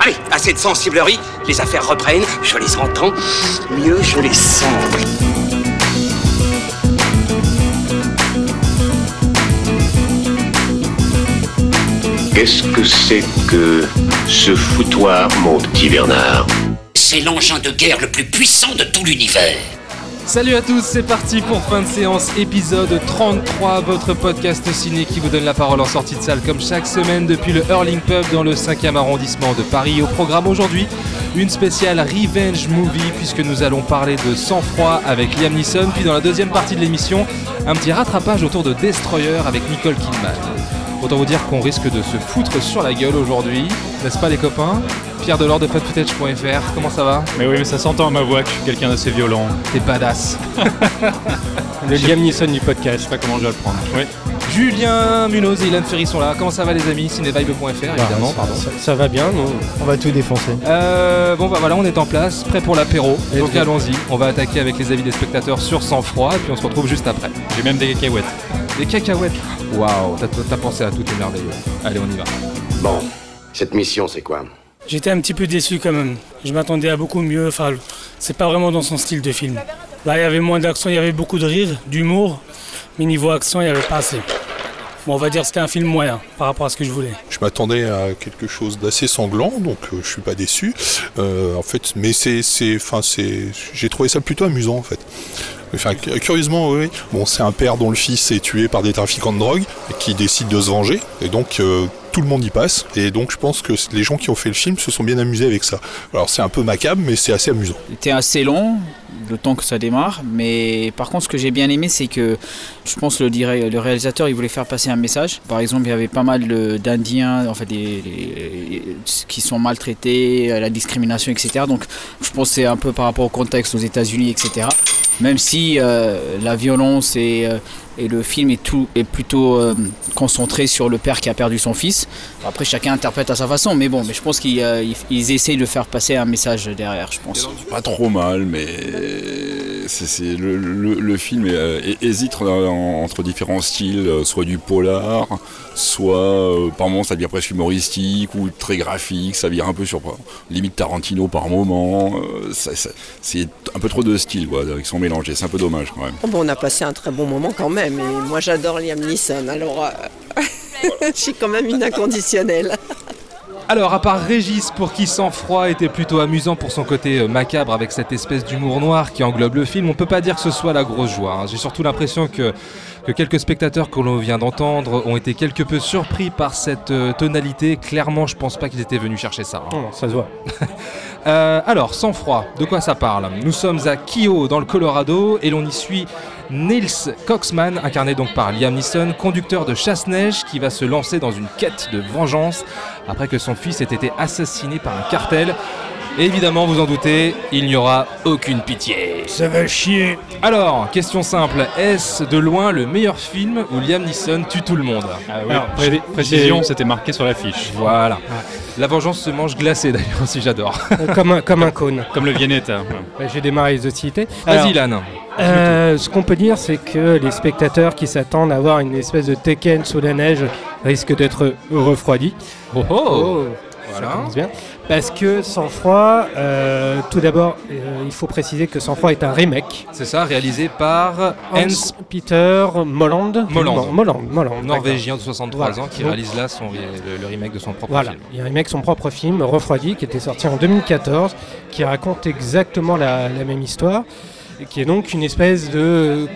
Allez, assez de sensiblerie, les affaires reprennent, je les entends, mieux je les sens. Qu'est-ce que c'est que ce foutoir, mon petit Bernard? C'est l'engin de guerre le plus puissant de tout l'univers. Salut à tous, c'est parti pour fin de séance, épisode 33, votre podcast ciné qui vous donne la parole en sortie de salle comme chaque semaine depuis le Hurling Pub dans le 5e arrondissement de Paris. Au programme aujourd'hui, une spéciale Revenge Movie puisque nous allons parler de sang-froid avec Liam Neeson, puis dans la deuxième partie de l'émission, un petit rattrapage autour de Destroyer avec Nicole Kidman. Autant vous dire qu'on risque de se foutre sur la gueule aujourd'hui, n'est-ce pas les copains? Pierre Delors de funfootage.fr, comment ça va Mais oui, mais ça s'entend à ma voix que je suis quelqu'un d'assez violent. T'es badass. Le Liam Neeson du podcast, je sais pas comment je dois le prendre. Oui. Julien Munoz et Ilan Ferry sont là. Comment ça va les amis Cinevibe.fr évidemment, pardon. Ça, ça va bien, nous, on va tout défoncer. Euh, bon bah voilà, on est en place, prêt pour l'apéro. Donc allons-y, on va attaquer avec les avis des spectateurs sur sang froid et puis on se retrouve juste après. J'ai même des cacahuètes. Des cacahuètes. Waouh, t'as- pensé à tout est merveilleux. Allez, on y va. Bon, cette mission, c'est quoi? J'étais un petit peu déçu quand même. Je m'attendais à beaucoup mieux. Enfin, c'est pas vraiment dans son style de film. Là, il y avait moins d'action, il y avait beaucoup de rire, d'humour, mais niveau action, il n'y avait pas assez. Bon, on va dire que c'était un film moyen par rapport à ce que je voulais. Je m'attendais à quelque chose d'assez sanglant, donc euh, je suis pas déçu. Euh, en fait, mais c'est, c'est, j'ai trouvé ça plutôt amusant en fait. Enfin, cu- curieusement, oui. Bon, c'est un père dont le fils est tué par des trafiquants de drogue qui décide de se venger, et donc euh, tout le monde y passe. Et donc, je pense que les gens qui ont fait le film se sont bien amusés avec ça. Alors, c'est un peu macabre, mais c'est assez amusant. C'était assez long, le temps que ça démarre, mais par contre, ce que j'ai bien aimé, c'est que je pense que le, le réalisateur, il voulait faire passer un message. Par exemple, il y avait pas mal d'Indiens, en fait, des, des- qui sont maltraités, la discrimination, etc. Donc, je pense que c'est un peu par rapport au contexte aux États-Unis, etc. Même si euh, la violence et, euh, et le film est, tout, est plutôt euh, concentré sur le père qui a perdu son fils. Après, chacun interprète à sa façon, mais bon, mais je pense qu'ils euh, essayent de faire passer un message derrière, je pense. Pas trop mal, mais c'est, c'est- le, le- le film euh, hé- hésite en- entre différents styles, euh, soit du polar, soit euh, par moments ça devient presque humoristique ou très graphique, ça vire un peu sur limite Tarantino par moment. euh, c'est un peu trop de styles quoi, qui sont mélangés, c'est un peu dommage quand même. Bon, on a passé un très bon moment quand même. Et moi, j'adore Liam Neeson. Alors, euh, je suis quand même une inconditionnelle. Alors, à part Régis, pour qui sang-froid était plutôt amusant pour son côté euh, macabre avec cette espèce d'humour noir qui englobe le film, on peut pas dire que ce soit la grosse joie. hein. J'ai surtout l'impression que, que quelques spectateurs que l'on vient d'entendre ont été quelque peu surpris par cette euh, tonalité. Clairement, je pense pas qu'ils étaient venus chercher ça. hein. Oh, ça se voit. Euh, alors, sang-froid, de quoi ça parle? Nous sommes à Kyo, dans le Colorado, et l'on y suit Niels Coxman, incarné donc par Liam Neeson, conducteur de chasse-neige qui va se lancer dans une quête de vengeance après que son fils ait été assassiné par un cartel. Et évidemment, vous en doutez, il n'y aura aucune pitié. Ça va chier. Alors, question simple, est-ce de loin le meilleur film où Liam Neeson tue tout le monde? Alors, pré- précision, c'était marqué sur l'affiche. Voilà. La vengeance se mange glacée d'ailleurs aussi, j'adore. Euh, comme, un, comme un cône. Comme le Viennetta. J'ai démarré les hostilités. Alors, Vas-y, Lan. euh, ce qu'on peut dire, c'est que les spectateurs qui s'attendent à voir une espèce de Tekken sous la neige risquent d'être refroidis. Oh oh Ça Voilà. commence bien. Parce que Sang Froid, euh, tout d'abord, euh, il faut préciser que Sang Froid est un remake. C'est ça, réalisé par Hans Hans Peter Molland. Molland. Molland, Molland, Norvégien de 63 Voilà. ans qui Donc- réalise là son, le, le remake de son propre Voilà, film. il remake son propre film, Refroidi, qui était sorti en 2014, qui raconte exactement la, la même histoire, qui est donc une espèce de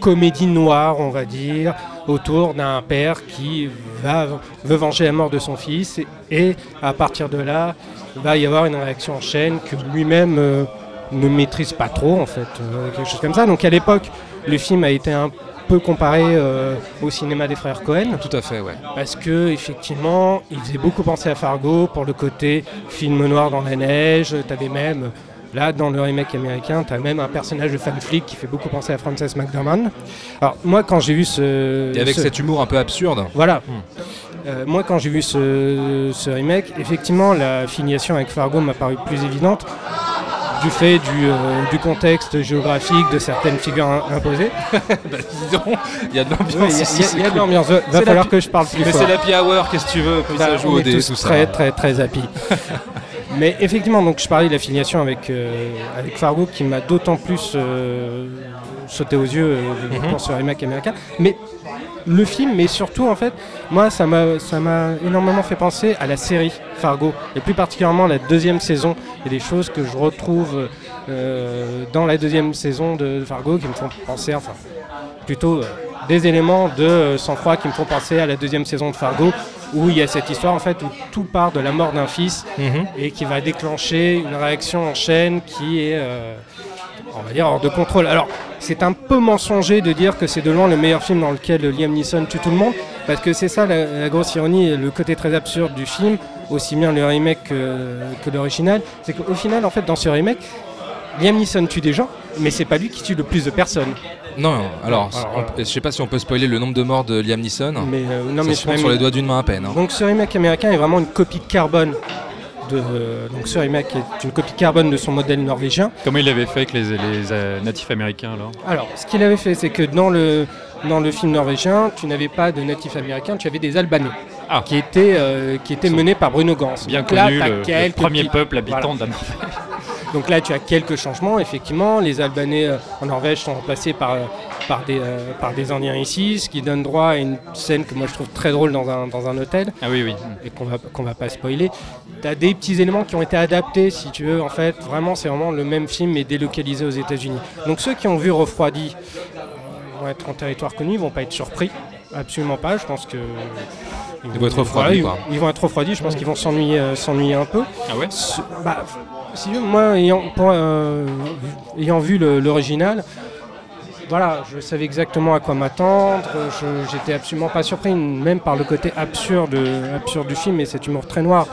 comédie noire, on va dire, autour d'un père qui va, veut venger la mort de son fils, et, et à partir de là, va y avoir une réaction en chaîne que lui-même euh, ne maîtrise pas trop, en fait, euh, quelque chose comme ça. Donc à l'époque, le film a été un peu comparé euh, au cinéma des frères Cohen Tout à fait, ouais. parce que effectivement, il faisait beaucoup penser à Fargo pour le côté film noir dans la neige. T'avais même là dans le remake américain, t'as même un personnage de fan flic qui fait beaucoup penser à Frances McDormand. Alors moi, quand j'ai vu ce, Et avec ce- cet humour un peu absurde. voilà. Hmm. Euh, moi, quand j'ai vu ce, ce remake, effectivement, la filiation avec Fargo m'a paru plus évidente. du fait du, euh, du contexte géographique de certaines figures im- imposées. Bah, dis donc, il y a de l'ambiance Il y a- il y il de l'ambiance. Va C'est falloir la- que je parle plus Mais fort. c'est l'happy hour, qu'est-ce que tu veux Puis Bah, ça joue on au est dé, tous tout ça. très, très, très happy. Mais effectivement, donc je parlais de l'affiliation avec, euh, avec Fargo qui m'a d'autant plus euh, sauté aux yeux euh, Mhm. pour ce remake américain. Mais le film, mais surtout en fait, moi ça m'a ça m'a énormément fait penser à la série Fargo et plus particulièrement la deuxième saison. Il y a des choses que je retrouve euh, dans la deuxième saison de Fargo qui me font penser, enfin plutôt des éléments de sang-froid qui me font penser à la deuxième saison de Fargo où il y a cette histoire en fait où tout part de la mort d'un fils Mhm. et qui va déclencher une réaction en chaîne qui est euh, on va dire hors de contrôle. Alors c'est un peu mensonger de dire que c'est de loin le meilleur film dans lequel Liam Neeson tue tout le monde parce que c'est ça la, la grosse ironie et le côté très absurde du film, aussi bien le remake que, que l'original, c'est qu'au final en fait dans ce remake Liam Neeson tue des gens, mais c'est pas lui qui tue le plus de personnes. Non, alors, Alors, on- je sais pas si on peut spoiler le nombre de morts de Liam Neeson. Mais, euh, non, Ça mais se je compte sur les doigts d'une main à peine. hein. Donc ce remake américain est vraiment une copie carbone de euh, donc ce remake est une copie carbone de son modèle norvégien. Comment il avait fait avec les, les, euh, natifs américains alors? Alors, ce qu'il avait fait, c'est que dans le, dans le film norvégien, tu n'avais pas de natifs américains, tu avais des Albanais. Qui étaient, euh, qui étaient menés par Bruno Gans. Bien Donc là, connu, le- premier petits- peuple habitant Voilà. de la Norvège. Donc là, tu as quelques changements, effectivement. Les Albanais euh, en Norvège sont remplacés par, euh, par, des, euh, par des Indiens ici, ce qui donne droit à une scène que moi je trouve très drôle dans un, dans un hôtel. Ah oui, oui. Et qu'on va, qu'on va pas spoiler. Tu as des petits éléments qui ont été adaptés, si tu veux. En fait, vraiment, c'est vraiment le même film, mais délocalisé aux États-Unis. Donc ceux qui ont vu Refroidi vont être en territoire connu, ils vont pas être surpris. Absolument pas, je pense que. Ils vont être refroidis, ils, vont être refroidis, je pense qu'ils vont s'ennuyer euh, s'ennuyer un peu. Ah ouais? Ce- bah, si moi, ayant, pour, euh, ayant vu l'original, voilà, je savais exactement à quoi m'attendre. J'étais absolument pas surpris, même par le côté absurde, absurde du film et cet humour très noir.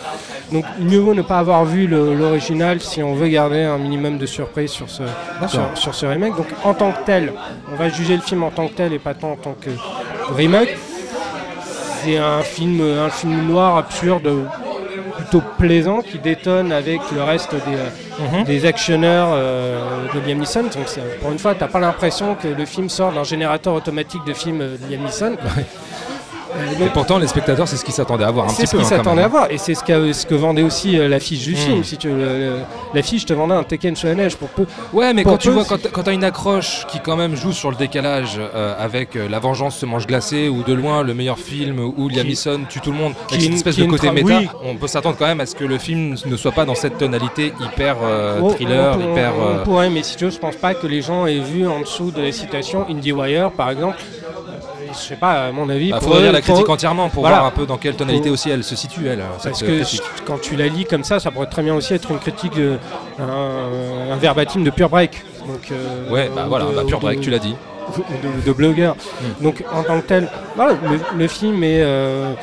Donc, mieux vaut ne pas avoir vu l'original si on veut garder un minimum de surprise sur ce, sur, sur ce remake. Donc, en tant que tel, on va juger le film en tant que tel et pas tant en tant que remake. C'est un film, un film noir absurde plutôt plaisant qui détonne avec le reste des, des actionneurs euh, de Liam Neeson. Donc pour une fois, t'as pas l'impression que le film sort d'un générateur automatique de films euh, de Liam Neeson. Et pourtant, les spectateurs, c'est ce qu'ils s'attendaient à voir un c'est petit ce peu. qu'ils hein, s'attendaient à voir et c'est ce, que vendait aussi euh, l'affiche du Mm. film. Si l'affiche te vendait un Tekken sur la neige pour peu. Ouais, mais quand tu vois, quand, t'as- une accroche qui quand même joue sur le décalage euh, avec euh, La Vengeance se mange glacée ou de loin le meilleur film où Liam Neeson tue tout le monde, qui avec une- espèce qui de côté méta, oui. on peut s'attendre quand même à ce que le film ne soit pas dans cette tonalité hyper euh, Oh, thriller, on- hyper. on pourrait, mais si tu veux, je pense pas que les gens aient vu en dessous de la citation IndieWire, par exemple. Je sais pas, à mon avis. bah, pour faudrait lire la critique entièrement pour voilà. voir un peu dans quelle tonalité Pour- aussi elle se situe, elle. Parce que quand tu la lis comme ça, ça pourrait très bien aussi être une critique, de, un, un verbatim de Pure Break. Donc, euh, Ouais, bah voilà, de- bah, Pure de- Break, tu l'as dit. De, de blogueurs. Hmm. Donc en tant que tel, voilà, le, le film est, euh,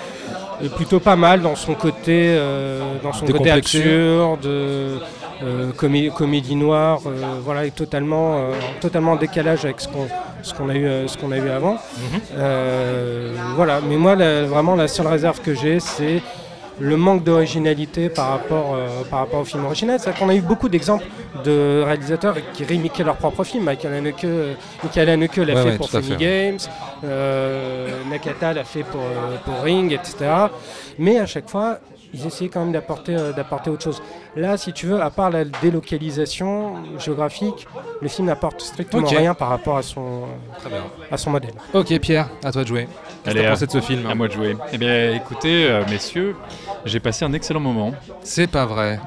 est plutôt pas mal dans son côté, euh, dans son côté absurde, euh, comé- comédie noire, euh, voilà, et totalement, euh, totalement en décalage avec ce qu'on ce qu'on a eu, ce qu'on a eu avant. Mhm. Voilà, mais moi la- vraiment la seule réserve que j'ai, c'est le manque d'originalité par rapport, par rapport au film original. C'est qu'on a eu beaucoup d'exemples de réalisateurs qui remakeaient leurs propres films. Michael Haneke, Michael Haneke l'a Ouais, fait ouais, pour Funny. Games, Nakata l'a fait pour, pour Ring, etc. Mais à chaque fois, ils essayaient quand même d'apporter euh, d'apporter autre chose. Là, si tu veux, à part la délocalisation géographique, le film n'apporte strictement rien par rapport à son, Très bien. à son modèle. Ok, Pierre, à toi de jouer. Qu'est-ce que pensé de ce film À moi de jouer. Eh bien, écoutez, euh, messieurs, j'ai passé un excellent moment. C'est pas vrai.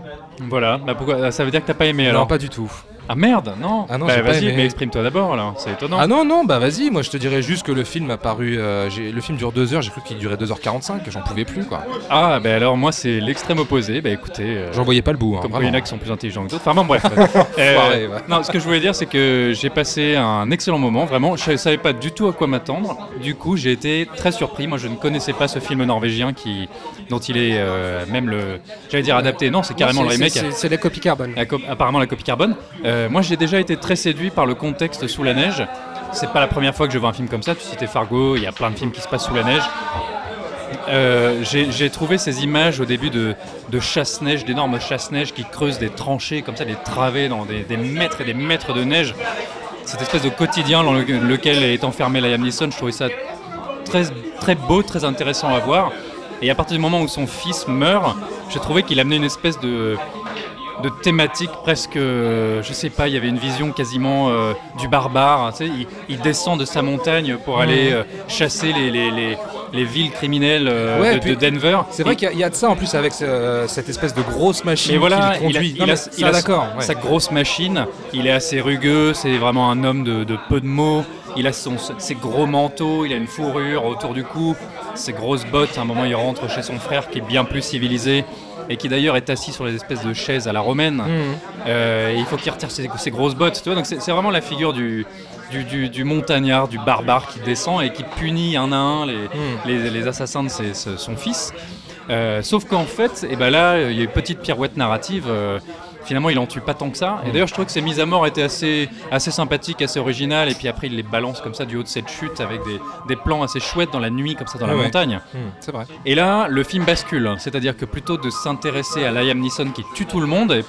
Voilà. Bah, pourquoi? Ça veut dire que t'as pas aimé Non, alors? pas du tout. Ah merde, non. Ah non, bah, j'ai pas vas-y, aimé. mais exprime-toi d'abord alors. C'est étonnant. Ah non, non, bah vas-y, moi je te dirais juste que le film a paru. euh, j'ai- le film dure 2 heures, j'ai cru qu'il durait 2h45, j'en pouvais plus quoi. Ah, bah alors moi c'est l'extrême opposé. Bah écoutez. euh, J'en voyais pas le bout. Hein, Comme quoi il y en a vraiment. qui sont plus intelligents que d'autres. Enfin bon, bref. Euh, ouais. Non, ce que je voulais dire, c'est que j'ai passé un excellent moment. Vraiment, je savais pas du tout à quoi m'attendre. Du coup, j'ai été très surpris. Moi, je ne connaissais pas ce film norvégien qui, dont il est euh, même le, j'allais dire adapté. Non, c'est carrément le remake. c'est- C'est la copie carbone. La co- apparemment la copie carbone. Euh, moi, j'ai déjà été très séduit par le contexte sous la neige. C'est pas la première fois que je vois un film comme ça. Tu citais Fargo, il y a plein de films qui se passent sous la neige. Euh, J'ai trouvé ces images au début de, chasse-neige, d'énormes chasse-neige qui creusent des tranchées comme ça, des travées dans des, mètres et des mètres de neige. Cette espèce de quotidien dans le- lequel est enfermé Liam Neeson, je trouvais ça très, très beau, très intéressant à voir. Et à partir du moment où son fils meurt, j'ai trouvé qu'il amenait une espèce de, de thématique presque, euh, je sais pas, il y avait une vision quasiment euh, du barbare. hein, tu sais, il, il descend de sa montagne pour aller euh, chasser les, les, les- les villes criminelles euh, Ouais, de, puis de Denver. C'est vrai qu'il y, a- il y a de ça en plus avec ce- cette espèce de grosse machine voilà, qui conduit. il a, il a- mais il ça, a d'accord. ouais. sa grosse machine, il est assez rugueux, c'est vraiment un homme de, de peu de mots, il a son, ses gros manteaux, il a une fourrure autour du cou, ses grosses bottes, à un moment il rentre chez son frère qui est bien plus civilisé et qui d'ailleurs est assis sur les espèces de chaises à la romaine. Mhm. Euh, et il faut qu'il retire ses, ses grosses bottes, tu vois, donc c'est vraiment la figure du, du, du- du montagnard, du barbare qui descend et qui punit un à un les, les, les assassins de ses- son fils. Euh, sauf qu'en fait, et ben là, il y a une petite pirouette narrative. euh, finalement, il en tue pas tant que ça. Et d'ailleurs, je trouve que ces mises à mort étaient assez, assez sympathiques, assez originales. Et puis après, il les balance comme ça du haut de cette chute avec des, des plans assez chouettes dans la nuit, comme ça, dans la Ouais, ouais. montagne. Mhm, c'est vrai. Et là, le film bascule. C'est-à-dire que plutôt de s'intéresser à Liam Neeson qui tue tout le monde, et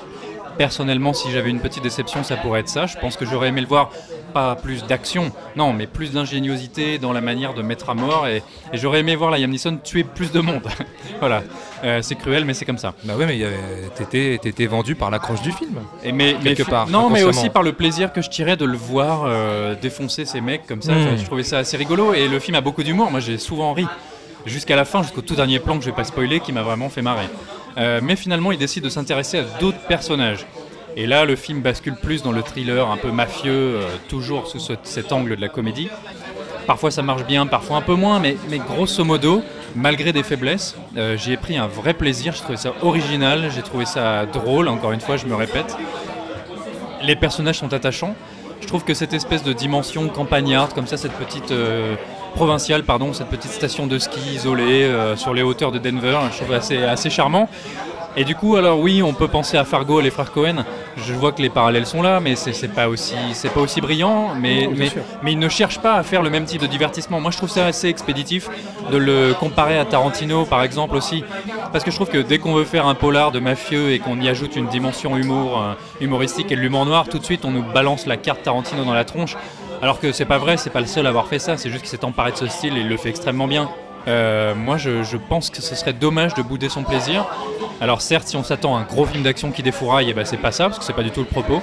personnellement, si j'avais une petite déception, ça pourrait être ça. Je pense que j'aurais aimé le voir, pas plus d'action, non, mais plus d'ingéniosité dans la manière de mettre à mort. Et, et j'aurais aimé voir Liam Neeson tuer plus de monde. voilà. Euh, c'est cruel, mais c'est comme ça. Bah ouais, mais t'étais t'étais vendu par l'accroche du film. Et mais, Quelque part, Non, mais aussi par le plaisir que je tirais de le voir euh, défoncer ces mecs comme ça. Mm. Enfin, Je trouvais ça assez rigolo. Et le film a beaucoup d'humour. Moi, j'ai souvent ri. Jusqu'à la fin, jusqu'au tout dernier plan que je vais pas spoiler, qui m'a vraiment fait marrer. Euh, mais finalement, il décide de s'intéresser à d'autres personnages. Et là, le film bascule plus dans le thriller un peu mafieux, euh, toujours sous ce- cet angle de la comédie. Parfois ça marche bien, parfois un peu moins, mais, grosso modo, malgré des faiblesses, euh, j'y ai pris un vrai plaisir. J'ai trouvé ça original, j'ai trouvé ça drôle, encore une fois, je me répète. Les personnages sont attachants. Je trouve que cette espèce de dimension campagnarde, comme ça, cette petite euh, provinciale, pardon, cette petite station de ski isolée euh, sur les hauteurs de Denver, je trouve assez, assez charmant. Et du coup, alors oui, on peut penser à Fargo, les frères Cohen. Je vois que les parallèles sont là, mais c'est pas aussi, c'est pas aussi brillant. Mais, Non, bien mais, sûr. mais ils ne cherchent pas à faire le même type de divertissement. Moi, je trouve ça assez expéditif de le comparer à Tarantino, par exemple aussi, parce que je trouve que dès qu'on veut faire un polar de mafieux et qu'on y ajoute une dimension humour, euh, humoristique et de l'humour noir, tout de suite, on nous balance la carte Tarantino dans la tronche. Alors que c'est pas vrai, c'est pas le seul à avoir fait ça. C'est juste qu'il s'est emparé de ce style et il le fait extrêmement bien. Euh, moi, je, je pense que ce serait dommage de bouder son plaisir. Alors certes, si on s'attend à un gros film d'action qui défouraille, eh ben, c'est pas ça, parce que c'est pas du tout le propos.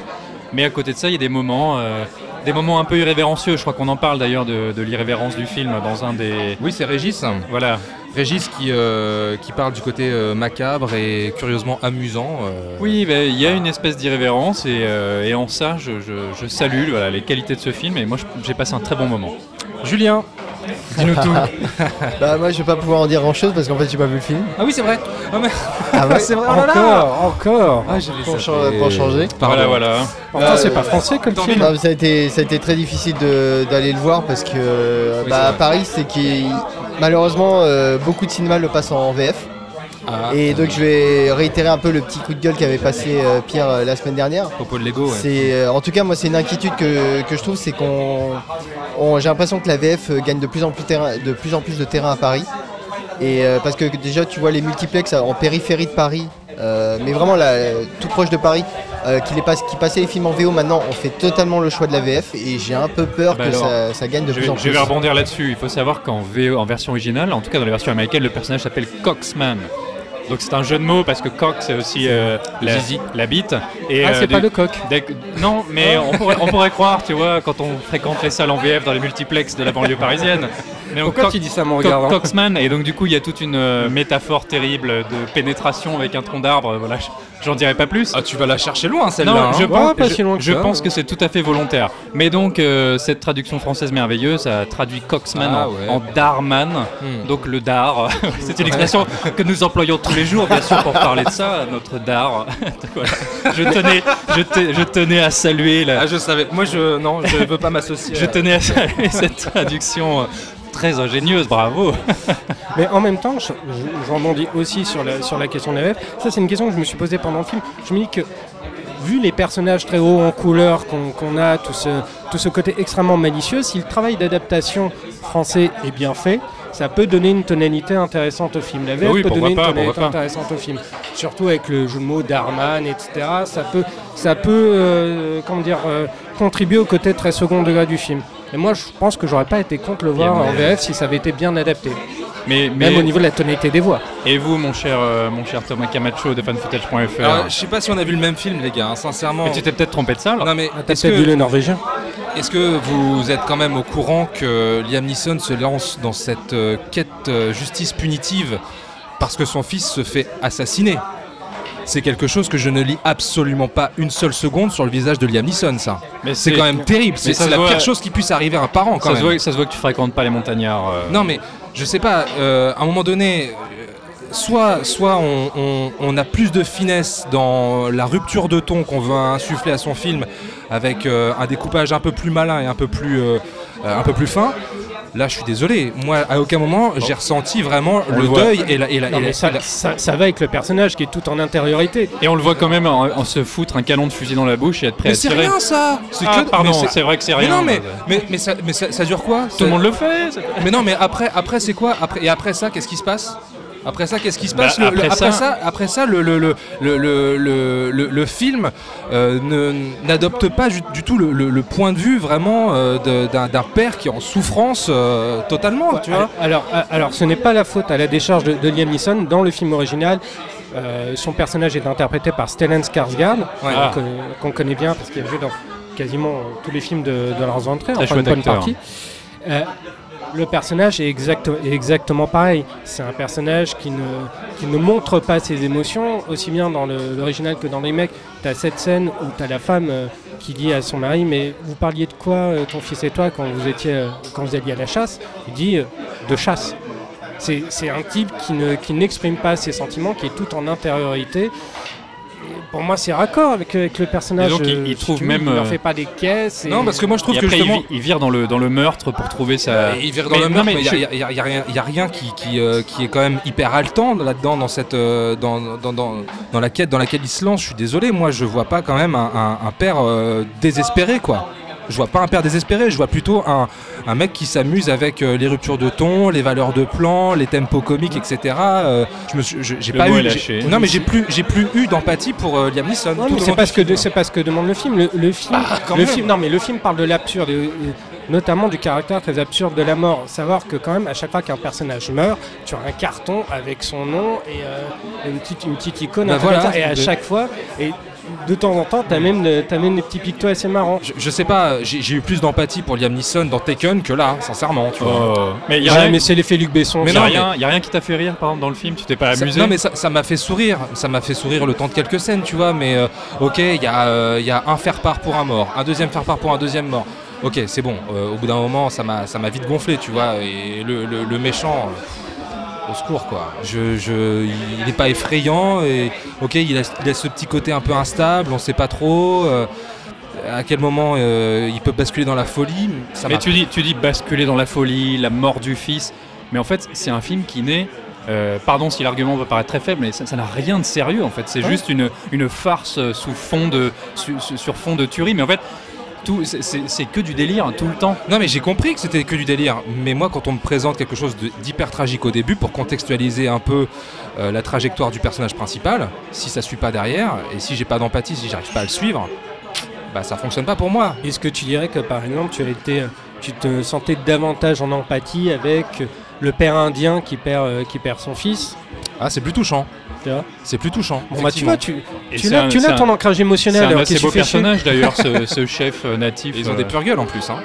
Mais à côté de ça, il y a des moments, euh, des moments un peu irrévérencieux. Je crois qu'on en parle d'ailleurs de, de l'irrévérence du film dans un des. Oui, c'est Régis. Voilà. Régis qui, euh, qui parle du côté euh, macabre et curieusement amusant. Oui, ben, il y a une espèce d'irrévérence et, et en ça, je, je- je salue voilà, les qualités de ce film et moi, j'ai passé un très bon moment. Julien, dis-nous tout. Bah moi je vais pas pouvoir en dire grand chose parce qu'en fait j'ai pas vu le film. Ah oui, c'est vrai. Ah, mais- Ah ouais c'est vrai. Oh là là. Encore, encore. Ah, Pour zappé. cha- pour changer. Pardon. Voilà, voilà. Pourtant, Euh, c'est pas français comme film. Non, ça, a été, ça a été très difficile de- d'aller le voir parce que Oui, bah, à. Paris c'est qu'il malheureusement euh, beaucoup de cinémas le passent en VF. Ah, Et donc je vais réitérer un peu le petit coup de gueule qu'avait passé euh, Pierre euh, la semaine dernière. Propos de Lego, ouais. C'est, euh, en tout cas, moi, c'est une inquiétude que, que je trouve, c'est qu'on, on- j'ai l'impression que la VF gagne de plus en plus, terrain- de, plus en plus de terrain à Paris. Et euh, parce que déjà, tu vois les multiplex en périphérie de Paris, euh, mais vraiment là, euh, tout proche de Paris, euh, qui, les passe, qui passaient les films en VO. Maintenant, on fait totalement le choix de la VF, et j'ai un peu peur Bah que alors, ça, ça gagne de Je plus vais, en je plus. vais rebondir là-dessus. Il faut savoir qu'en VO, en version originale, en tout cas dans la version américaine, le personnage s'appelle Coxman. Donc c'est un jeu de mots parce que coq c'est aussi euh, la, bite. Et, Ah, euh, c'est pas le coq. Non, mais on pourrait, on pourrait croire, tu vois, quand on fréquente les salles en VF dans les multiplex de la banlieue parisienne. Mais donc, Pourquoi tu dis ça en me Co- regardant Coxman, et donc du coup il y a toute une euh, métaphore terrible de pénétration avec un tronc d'arbre, euh, voilà, j'en dirai pas plus. Ah, tu vas la chercher loin, celle-là. non, hein. je, Ouais, pense, pas je- si loin que je ça. pense que c'est tout à fait volontaire. Mais donc euh, cette traduction française merveilleuse a traduit Coxman Ah, en, ouais. en Darman, Hmm. donc le dar. c'est une expression que nous employons tous les jours, bien sûr, pour parler de ça, notre dar. Voilà. Je tenais, je, te- je tenais à saluer la, Ah, je savais. Moi, je. Non, je veux pas m'associer. je tenais à saluer cette traduction euh, très ingénieuse, bravo. Mais en même temps, je, je- je rebondis aussi sur la, sur la question de la VF. Ça, c'est une question que je me suis posée pendant le film. Je me dis que, vu les personnages très hauts en couleur qu'on a, tout ce, tout ce côté extrêmement malicieux, si le travail d'adaptation français est bien fait, ça peut donner une tonalité intéressante au film. La VF oui, peut donner pas, une tonalité intéressante au film. Surtout avec le jeu de mots d'Arman, etc. Ça peut, ça peut euh, comment dire, euh, contribuer au côté très second degré du film. Et moi, je pense que j'aurais pas été contre le voir en VF si ça avait été bien adapté. Mais, mais- Même au niveau de la tonalité des voix. Et vous, mon cher, euh, mon cher Thomas Camacho de fanfootage.fr Alors, je sais pas si on a vu le même film, les gars, hein, sincèrement. Mais tu t'es peut-être trompé de ça, là Non, mais Ah, T'as est-ce peut-être que, vu le norvégien est-ce que vous êtes quand même au courant que Liam Neeson se lance dans cette euh, quête euh, justice punitive parce que son fils se fait assassiner? C'est quelque chose que je ne lis absolument pas une seule seconde sur le visage de Liam Neeson, ça. Mais C'est quand même terrible. C'est la voit- pire chose qui puisse arriver à un parent, quand ça même. Se voit, ça se voit que tu fréquentes pas les montagnards. euh. Non, mais je sais pas, euh, à un moment donné, euh, soit, soit on, on- on a plus de finesse dans la rupture de ton qu'on veut insuffler à son film avec euh, un découpage un peu plus malin et un peu plus, euh, un peu plus fin. Là, je suis désolé. Moi, à aucun moment, j'ai ressenti vraiment On le, deuil et la. Et la, Non, et la- mais ça, et la- ça- ça va avec le personnage qui est tout en intériorité. Et on le voit quand même en, en se foutre un canon de fusil dans la bouche et être prêt Mais à c'est tirer. rien ça C'est Ah, que- pardon, mais c'est vrai que c'est Mais rien. non, mais, mais, mais, ça, mais ça, ça dure quoi? Tout le monde le fait. c'est- Mais non, mais après, après c'est quoi? Après, Et après ça, qu'est-ce qui se passe? Après ça, qu'est-ce qui se Bah, passe Le- le- après après, ça- ça, après ça, le, le, le, le, le, le- le- le film euh, n'adopte pas du, du tout le, le- le point de vue vraiment euh, d'un père qui est en souffrance euh, totalement, tu vois. Alors, alors, ce n'est pas la faute à la décharge de, de Liam Neeson. Dans le film original, euh, son personnage est interprété par Stellan Skarsgård, Ouais. qu'on connaît- qu'on connaît bien parce qu'il a joué dans quasiment tous les films de, de Lars von Trier, enfin une bonne partie. Euh, le personnage est, exact- est exactement pareil. C'est un personnage qui ne, montre pas ses émotions, aussi bien dans l'original que dans les mecs. Tu as cette scène où tu as la femme euh, qui dit à son mari Mais vous parliez de quoi, euh, ton fils et toi, quand vous, étiez, euh, quand vous alliez à la chasse? Il dit De chasse. C'est un type qui n'exprime pas ses sentiments, qui est tout en intériorité. Pour moi, c'est raccord avec, avec le personnage. Et donc, il- euh, il si trouve même, Il leur euh, fait pas des caisses. et- Non, parce que moi je trouve Et que après, il, justement. il vire dans le, dans le meurtre pour trouver sa. Il vire dans Mais le meurtre, mais mais il je- n'y a, y a- y a rien, y a rien qui, qui, euh, qui est quand même hyper haletant là-dedans, dans, cette, euh, dans, dans, dans, dans la quête dans laquelle il se lance. Je suis désolé, moi je vois pas quand même un, un- un père euh, désespéré, quoi. Je vois pas un père désespéré, je vois plutôt un, un mec qui s'amuse avec euh, les ruptures de ton, les valeurs de plan, les tempos comiques, etc. Euh, je me suis- je- j'ai Le pas mot eu. j'ai-. Non, mais j'ai plus, j'ai plus eu d'empathie pour euh, Liam Neeson. Tout mais au c'est long pas, du ce que de- film. c'est pas ce que demande le film. Le, le film, Bah, quand le même. film, non, mais le film parle de l'absurde, et, et notamment du caractère très absurde de la mort. Savoir que quand même, à chaque fois qu'un personnage meurt, tu as un carton avec son nom et euh, une, petite, une petite icône. Bah un truc comme voilà. ça, et à De- chaque fois, et de temps en temps, t'as même, de- t'as même des petits pictos assez marrants. Je, je sais pas, j'ai eu plus d'empathie pour Liam Neeson dans Taken que là, sincèrement, tu vois. Oh. Mais il y a Ouais, rien, mais c'est l'effet Luc Besson. Mais a non, rien, y a rien qui t'a fait rire, par exemple, dans le film Tu t'es pas Ça- amusé non mais ça m'a fait sourire, ça m'a fait sourire le temps de quelques scènes, tu vois, mais euh, ok, il y, a, euh, y a un faire-part pour un mort, un deuxième faire-part pour un deuxième mort. Ok, c'est bon, euh, au bout d'un moment, ça m'a ça m'a vite gonflé, tu vois, et le, le- le méchant, euh, au secours, quoi. Je, je, il n'est pas effrayant, et ok, il a, il a ce petit côté un peu instable, on sait pas trop... euh, à quel moment euh, il peut basculer dans la folie ça Mais m'a tu dis, tu dis basculer dans la folie, la mort du fils. Mais en fait, c'est un film qui naît. euh, pardon si l'argument peut paraître très faible, mais ça n'a rien de sérieux en fait. C'est Ouais. juste une, une farce sous fond de, su- su- sur fond de tuerie. Mais en fait, tout, c'est- que du délire tout le temps. Non mais j'ai compris que c'était que du délire. Mais moi quand on me présente quelque chose d'hyper tragique au début pour contextualiser un peu euh, la trajectoire du personnage principal, si ça suit pas derrière et si j'ai pas d'empathie, si j'arrive pas à le suivre, bah ça fonctionne pas pour moi. Est-ce que tu dirais que par exemple tu été, tu te sentais davantage en empathie avec le père indien qui perd, euh, qui perd son fils? Ah c'est plus touchant. tu vois C'est plus touchant. Bon bah tu vois, tu, tu c'est l'as un- tu c'est l'as un- ton ancrage C'est émotionnel. un alors assez beau personnage d'ailleurs, ce, ce chef euh, natif. Et ils ont euh, des pure gueules en plus. Hein.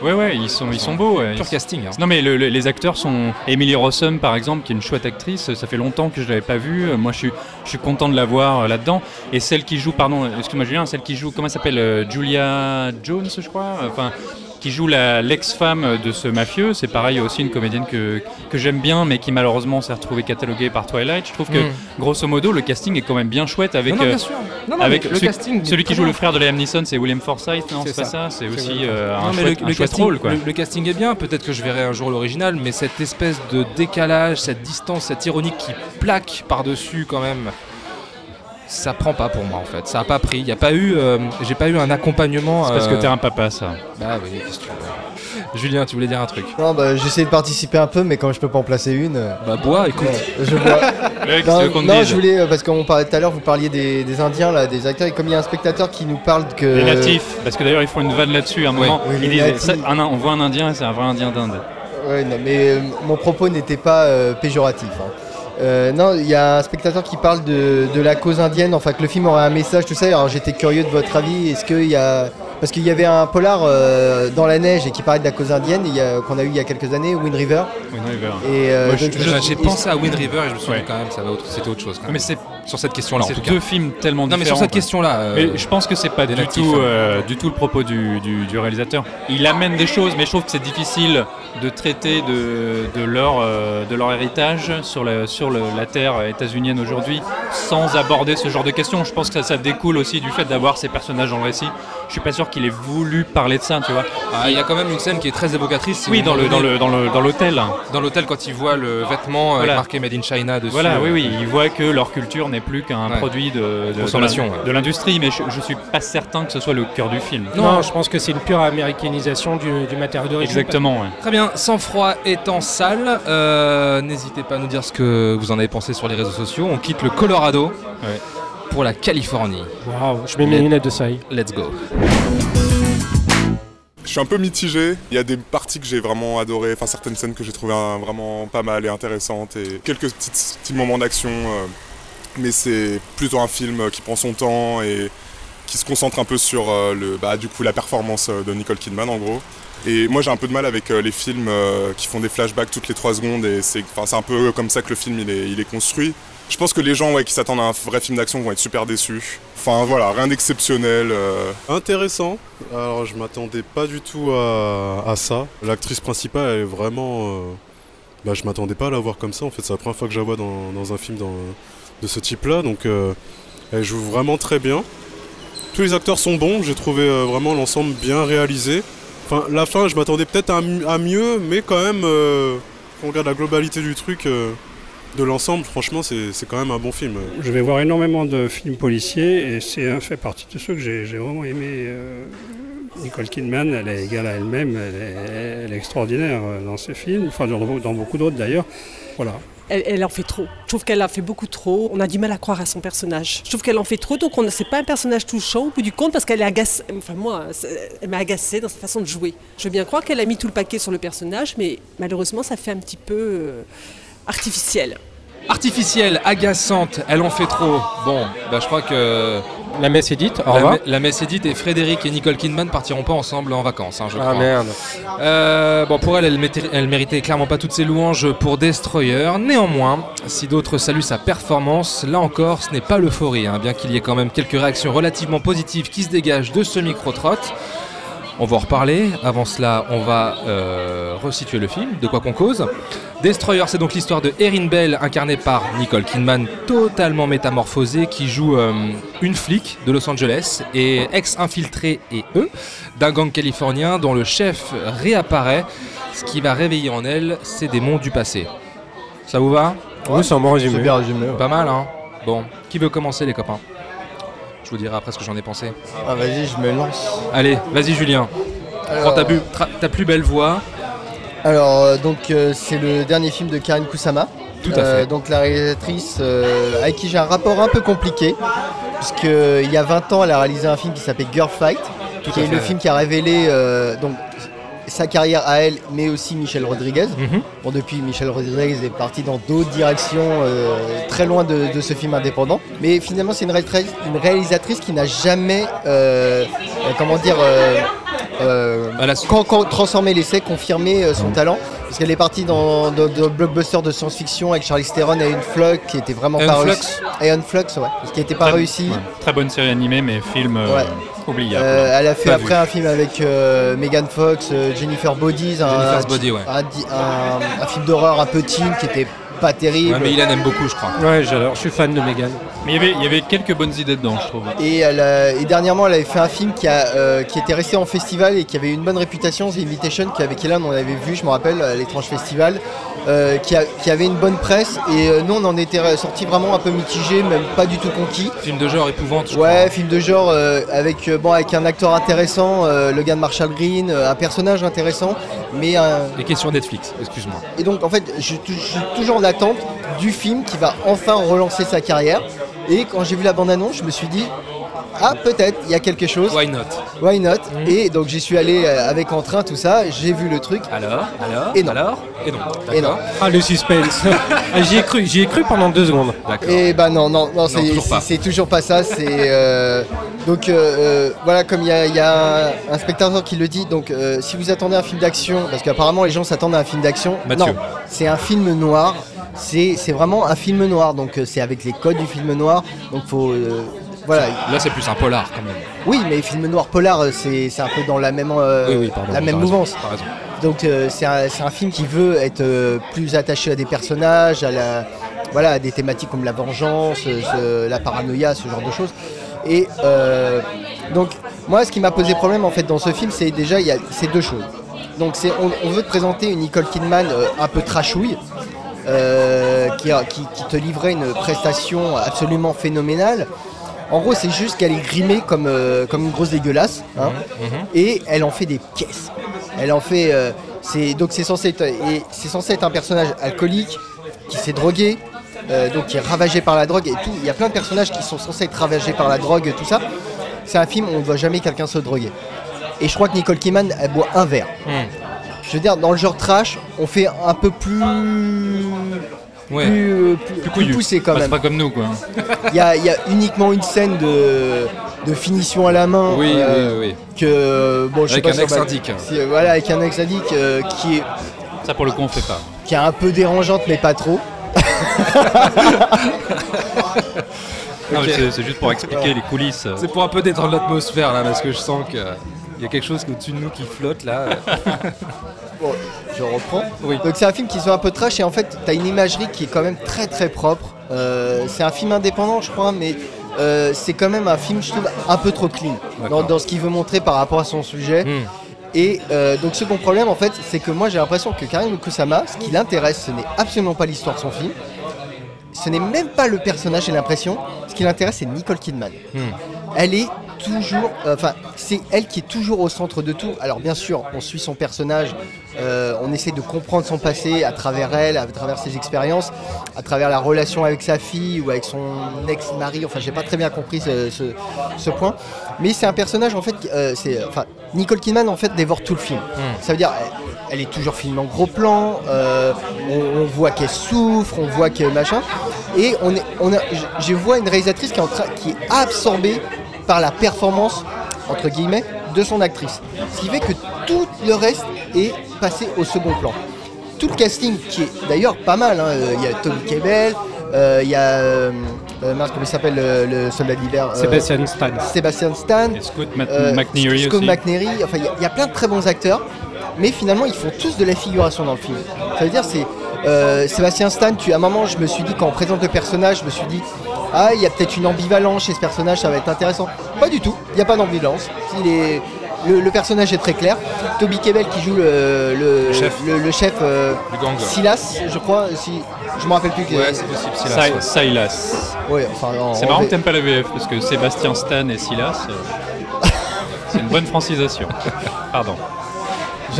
Ouais, ouais, ils sont, ils sont beaux. ouais. Pur Ils- casting. hein. Non mais le- le- les acteurs sont Emily Rossum par exemple qui est une chouette actrice ça fait longtemps que je l'avais pas vue Euh, moi je suis je suis content de la voir euh, là-dedans et celle qui joue pardon excuse-moi Julien celle qui joue comment elle s'appelle euh, Julia Jones je crois enfin qui joue la- l'ex-femme de ce mafieux c'est pareil aussi une comédienne que, que j'aime bien mais qui malheureusement s'est retrouvée cataloguée par Twilight je trouve que Mm. grosso modo le casting est quand même bien chouette avec non, non, euh, bien sûr. Non, avec le celui, casting. celui qui joue bien. le frère de Liam Neeson c'est William Forsythe non C'est pas ça. c'est aussi euh, un chouette, le, un le chouette casting, rôle quoi le- le casting est bien, peut-être que je verrai un jour l'original, mais cette espèce de décalage, cette distance, cette ironie qui plaque par-dessus quand même. Ça prend pas pour moi en fait. Ça a pas pris. Il y a pas eu, euh, j'ai pas eu un accompagnement. C'est parce que euh, t'es un papa, ça. Bah oui, qu'est-ce que tu veux. Julien, tu voulais dire un truc Non, bah, j'essaie de participer un peu, mais quand je peux pas en placer une. euh, Bah bois, écoute. ouais, je bois. Mec, non, tu veux qu'on te non, je voulais, parce qu'on parlait tout à l'heure, vous parliez des, des Indiens, là, des acteurs, et comme il y a un spectateur qui nous parle que. Les natifs, parce que d'ailleurs ils font une vanne là-dessus à un moment. Oui, les disent, un- on voit un Indien et c'est un vrai Indien d'Inde. Ouais, non, mais euh, mon propos n'était pas euh, péjoratif. hein. Euh, non, il y a un spectateur qui parle de, de la cause indienne, enfin que le film aurait un message, tout ça. Alors j'étais curieux de votre avis. Est-ce qu'il y a. Parce qu'il y avait un polar euh, dans la neige et qui parlait de la cause indienne il y a- qu'on a eu il y a quelques années, Wind River. Wind River. Et, euh, Moi, je- je- j'ai pensé à Wind River et je me suis Ouais. dit quand même, ça va autre- c'était autre chose. quand même. Mais c'est sur cette question-là, en c'est tout cas. deux films tellement Non, mais différents. sur cette question-là. euh, Mais je pense que c'est pas du natifs, tout, hein. euh, du tout le propos du, du- du réalisateur. Il amène des choses, mais je trouve que c'est difficile de traiter de, de leur, euh, de leur héritage sur, la, sur le- la terre états-unienne aujourd'hui sans aborder ce genre de questions. Je pense que ça, ça découle aussi du fait d'avoir ces personnages dans le récit. Je suis pas sûr qu'il ait voulu parler de ça, tu vois. ah, il y a quand même une scène qui est très évocatrice. si Oui, dans le, dans le, dans le, dans l'hôtel. dans l'hôtel quand il voit le vêtement Voilà. marqué Made in China dessus. Voilà, oui, oui, ils voient que leur culture n'est plus qu'un Ouais. produit de, de- Consommation, de l'industrie, mais je, je suis pas certain que ce soit le cœur du film. Non, je pense que c'est une pure américanisation du, du matériau d'origine. Exactement, ouais. Très bien, Sans froid est en salle. Euh, N'hésitez pas à nous dire ce que vous en avez pensé sur les réseaux sociaux. On quitte le Colorado Ouais. pour la Californie. Waouh, je mets mes lunettes de soleil. Let's go. Je suis un peu mitigé. Il y a des parties que j'ai vraiment adorées, enfin certaines scènes que j'ai trouvées vraiment pas mal et intéressantes et quelques petites- petits moments d'action. euh, mais c'est plutôt un film qui prend son temps et qui se concentre un peu sur euh, le, bah, du coup, la performance euh, de Nicole Kidman en gros. Et moi j'ai un peu de mal avec euh, les films qui font des flashbacks toutes les 3 secondes et c'est un peu comme ça que le film il est, il est construit. Je pense que les gens ouais, qui s'attendent à un vrai film d'action vont être super déçus. Enfin voilà, rien d'exceptionnel. Intéressant. Alors je m'attendais pas du tout à, à ça. L'actrice principale elle est vraiment... bah, je m'attendais pas à la voir comme ça. En fait c'est la première fois que je la vois dans, dans un film dans- de ce type-là. Donc euh, elle joue vraiment très bien. Tous les acteurs sont bons. J'ai trouvé euh, vraiment l'ensemble bien réalisé. Enfin la fin je m'attendais peut-être à, mieux. Mais quand même, euh, quand on regarde la globalité du truc... de l'ensemble, franchement, c'est quand même un bon film. Je vais voir énormément de films policiers et c'est un fait partie de ceux que j'ai vraiment aimé. Nicole Kidman, elle est égale à elle-même, elle est, extraordinaire dans ses films, enfin dans, dans beaucoup d'autres d'ailleurs. Voilà. Elle, en fait trop. Je trouve qu'elle en fait beaucoup trop. On a du mal à croire à son personnage. Je trouve qu'elle en fait trop, donc c'est pas un personnage touchant au bout du compte parce qu'elle est agacée. Enfin moi, elle m'a agacée dans sa façon de jouer. Je veux bien croire qu'elle a mis tout le paquet sur le personnage, mais malheureusement ça fait un petit peu euh, artificiel. Artificielle, agaçante, elle en fait trop. Bon, bah je crois que. La messe est dite, au La, revoir. me- la messe est dite et Frédéric et Nicole Kidman partiront pas ensemble en vacances, hein, je Ah merde. Euh, bon, pour elle, elle, méritait- elle méritait clairement pas toutes ces louanges pour Destroyer. Néanmoins, si d'autres saluent sa performance, là encore, ce n'est pas l'euphorie, hein, bien qu'il y ait quand même quelques réactions relativement positives qui se dégagent de ce micro-trotte. On va en reparler. Avant cela, on va euh, resituer le film, de quoi qu'on cause. Destroyer, c'est donc l'histoire de Erin Bell, incarnée par Nicole Kidman, totalement métamorphosée, qui joue euh, une flic de Los Angeles et ex-infiltrée et eux d'un gang californien dont le chef réapparaît. Ce qui va réveiller en elle ses démons du passé. Ça vous va? Oui, c'est un bon résumé. C'est bien résumé. ouais. Pas mal, hein Bon, qui veut commencer, les copains? Je vous dirai après ce que j'en ai pensé. Ah, vas-y, je me lance. Allez, vas-y, Julien. Prends ta, bu- ta plus belle voix. Alors, euh, donc, euh, c'est le dernier film de Karen Kusama. Tout à Euh, fait. donc, la réalisatrice euh, avec qui j'ai un rapport un peu compliqué. Puisqu'il y a 20 ans, elle a réalisé un film qui s'appelle Girl Fight. Tout qui est fait. le film qui a révélé euh, donc, sa carrière à elle, mais aussi Michel Rodriguez. Mhm. Bon, depuis, Michel Rodriguez est parti dans d'autres directions, euh, très loin de, de ce film indépendant. Mais finalement, c'est une, réalisatrice- une réalisatrice qui n'a jamais, euh, euh, comment dire, euh, con- transformé l'essai, confirmé euh, son talent. Parce qu'elle est partie dans de, de blockbusters de science-fiction avec Charlie Theron et une Flux qui était vraiment pas Unflux. réussi. Et Unflux, ouais, qui n'était pas Très- réussi. ouais. Très bonne série animée, mais film euh, Ouais. oubliable. Euh, elle a fait Pas après vu. un film avec Megan Fox, Jennifer Bodies, un, Body, ouais. un, di- un- un film d'horreur un peu teen qui était pas terrible. Ouais, mais Ilan aime beaucoup, je crois. Ouais, j'adore, je suis fan de Megan. Mais il y avait, il y avait quelques bonnes idées dedans, je trouve. Et, elle a- et dernièrement, elle avait fait un film qui, a, euh, qui était resté en festival et qui avait une bonne réputation, c'est Invitation, qui avec Elan on avait vu, je me rappelle, à l'étrange festival, euh, qui, a- qui avait une bonne presse. Et euh, nous, on en était sortis vraiment un peu mitigés, même pas du tout conquis. Film de genre épouvante, je Ouais, film de genre euh, avec, euh, bon, avec un acteur intéressant, euh, le gars de Marshall Green, euh, un personnage intéressant, mais un, Les questions Netflix, excuse-moi. et donc en fait, je, suis tou- je suis toujours en attente du film qui va enfin relancer sa carrière. Et quand j'ai vu la bande-annonce, je me suis dit, ah peut-être, il y a quelque chose. Why not? Why not? Et donc j'y suis allé euh, avec entrain, tout ça, j'ai vu le truc. Alors Alors Et non. Alors Et non. Et non. Ah, le suspense. Ah, j'y ai cru, j'y ai cru pendant deux secondes. D'accord. Et bah non, non, non, c'est toujours pas. c'est- c'est toujours pas ça. C'est euh, donc euh, voilà, comme il y a, il y a un, spectateur qui le dit. Donc euh, si vous attendez un film d'action, parce qu'apparemment les gens s'attendent à un film d'action. Non, c'est un film noir. C'est vraiment un film noir. Donc euh, c'est avec les codes du film noir. Donc faut euh, voilà. Là, c'est plus un polar quand même. Oui, mais film noir polar, euh, c'est un peu dans la même euh, Oui, oui, pardon. la même mouvance. raison. Donc euh, c'est un, film qui veut être euh, plus attaché à des personnages, à, la, voilà, à des thématiques comme la vengeance, ce- la paranoïa, ce genre de choses. Et donc moi ce qui m'a posé problème en fait dans ce film c'est déjà il y a ces deux choses. Donc on, on veut te présenter une Nicole Kidman un peu trashouille. Euh, qui, a- qui- qui te livrait une prestation absolument phénoménale. En gros, c'est juste qu'elle est grimée comme, euh, comme une grosse dégueulasse. hein. Et elle en fait des pièces. Elle en fait. euh, c'est donc c'est censé être et c'est censé être un personnage alcoolique qui s'est drogué, euh, donc qui est ravagé par la drogue et tout. Il y a plein de personnages qui sont censés être ravagés par la drogue, tout ça. C'est un film où on ne voit jamais quelqu'un se droguer. Et je crois que Nicole Kidman, elle boit un verre. Je veux dire, dans le genre trash, on fait un peu plus. Ouais. Plus, euh, plus- plus poussé quand Bah, même. C'est pas comme nous, quoi. Il y, a, il y a uniquement une scène de, de finition à la main. Oui, euh, oui, oui. Que, bon, je sais Avec pas un si, euh, Voilà, avec un ex-indique euh, qui, est, Ça, pour le coup, on fait pas. qui est un peu dérangeante, mais pas trop. C'est- juste pour expliquer les coulisses. C'est pour un peu détendre l'atmosphère là, parce que je sens qu'il y a quelque chose au-dessus de nous qui flotte là. Bon, je reprends. Donc c'est un film qui se veut un peu trash et en fait t'as une imagerie qui est quand même très très propre. Euh, c'est un film indépendant je crois mais euh, c'est quand même un film je trouve un peu trop clean dans, ce qu'il veut montrer par rapport à son sujet. Hmm. Et euh, donc second problème en fait c'est que moi j'ai l'impression que Karim Kusama ce qui l'intéresse ce n'est absolument pas l'histoire de son film. Ce n'est même pas le personnage j'ai l'impression. Ce qui l'intéresse c'est Nicole Kidman. Hmm. Elle est toujours, euh, enfin, c'est elle qui est toujours au centre de tout. Alors bien sûr, on suit son personnage, euh, on essaie de comprendre son passé à travers elle, à travers ses expériences, à travers la relation avec sa fille ou avec son ex-mari. Enfin, j'ai pas très bien compris ce, ce- ce point. Mais c'est un personnage en fait, euh, c'est, enfin, Nicole Kidman en fait dévore tout le film. Ça veut dire, elle, elle est toujours filmée en gros plan. on, on voit qu'elle souffre, on voit que machin. Et on est, on a, je- je vois une réalisatrice qui est, en train, qui est absorbée par la performance, entre guillemets, de son actrice. Ce qui fait que tout le reste est passé au second plan. Tout le casting, qui est d'ailleurs pas mal, hein, euh, il y a Tommy Kebel, euh, il y a. euh, euh, mince, comment il s'appelle le, le soldat d'hiver euh, Sébastien Stan. Sébastien Stan. Et Scott Ma- euh, McNeary Scott aussi. McNeary. Enfin, il y a- il y, a plein de très bons acteurs, mais finalement, ils font tous de la figuration dans le film. Ça veut dire, c'est. euh, Sébastien Stan, tu, à un moment, je me suis dit, quand on présente le personnage, je me suis dit, ah, il y a peut-être une ambivalence chez ce personnage, ça va être intéressant. Pas du tout, il n'y a pas d'ambivalence. Il est. Le, le personnage est très clair. Toby Kebbell qui joue le, le chef. le, le chef, euh, Du gang. Silas, je crois. Si, je me rappelle plus. que- Ouais, c'est possible, Silas, Si- ouais. Silas. Ouais, enfin, en- C'est marrant V- que t'aimes pas la VF parce que Sébastien Stan et Silas, euh, c'est une bonne francisation. Pardon.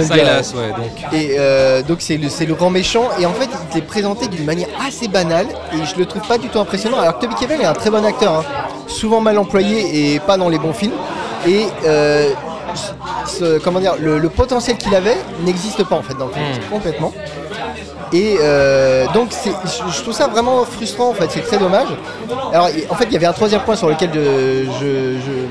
Silas, ouais, donc. Et euh, donc c'est le, c'est le grand méchant et en fait il te l'est présenté d'une manière assez banale et je le trouve pas du tout impressionnant. Alors que Toby Kebbell est un très bon acteur, hein. souvent mal employé et pas dans les bons films. Et euh, ce- comment dire, le, le potentiel qu'il avait n'existe pas en fait dans le film, complètement. Et euh, donc c'est, je, trouve ça vraiment frustrant en fait, c'est très dommage. Alors en fait il y avait un troisième point sur lequel je, je, je-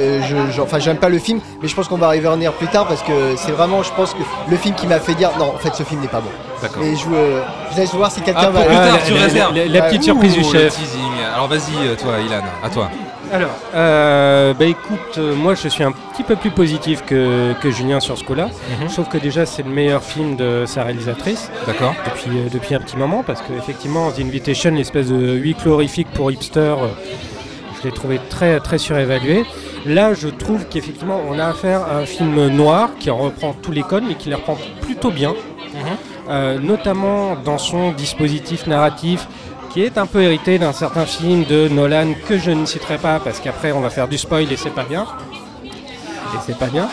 euh, je- enfin j'aime pas le film, mais je pense qu'on va y revenir plus tard parce que c'est vraiment, je pense que le film qui m'a fait dire non en fait ce film n'est pas bon. D'accord. Et je, euh, je laisse voir si quelqu'un Ah, va. pour plus tard, la- tu la- réserves. la- la petite surprise du chef. teasing. Alors vas-y, euh, toi, Ilan, à toi. Alors, euh, bah écoute, euh, moi je suis un petit peu plus positif que, que Julien sur ce coup-là. Mhm. Je trouve que déjà c'est le meilleur film de sa réalisatrice. D'accord. Depuis, euh, depuis un petit moment, parce qu'effectivement, The Invitation, l'espèce de huis clos horrifique pour hipster, euh, je l'ai trouvé très, très surévalué. Là, je trouve qu'effectivement, on a affaire à un film noir qui reprend tous les codes, mais qui les reprend plutôt bien. Euh, notamment dans son dispositif narratif qui est un peu hérité d'un certain film de Nolan que je ne citerai pas parce qu'après on va faire du spoil et c'est pas bien. Et c'est pas bien.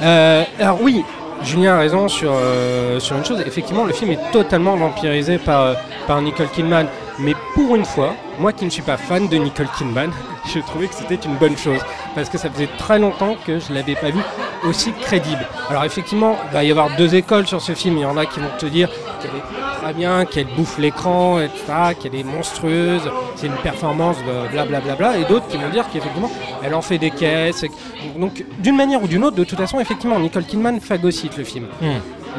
Euh, alors oui, Julien a raison sur, euh, sur une chose. Effectivement, le film est totalement vampirisé par, par Nicole Kidman. Mais pour une fois, moi qui ne suis pas fan de Nicole Kidman, je trouvais que c'était une bonne chose. Parce que ça faisait très longtemps que je ne l'avais pas vu aussi crédible. Alors effectivement, il va y avoir deux écoles sur ce film. Il y en a qui vont te dire qu'elle est très bien, qu'elle bouffe l'écran, etc., qu'elle est monstrueuse, c'est une performance, de blablabla. Et d'autres qui vont dire qu'effectivement, elle en fait des caisses. Donc d'une manière ou d'une autre, de toute façon, effectivement, Nicole Kidman phagocyte le film.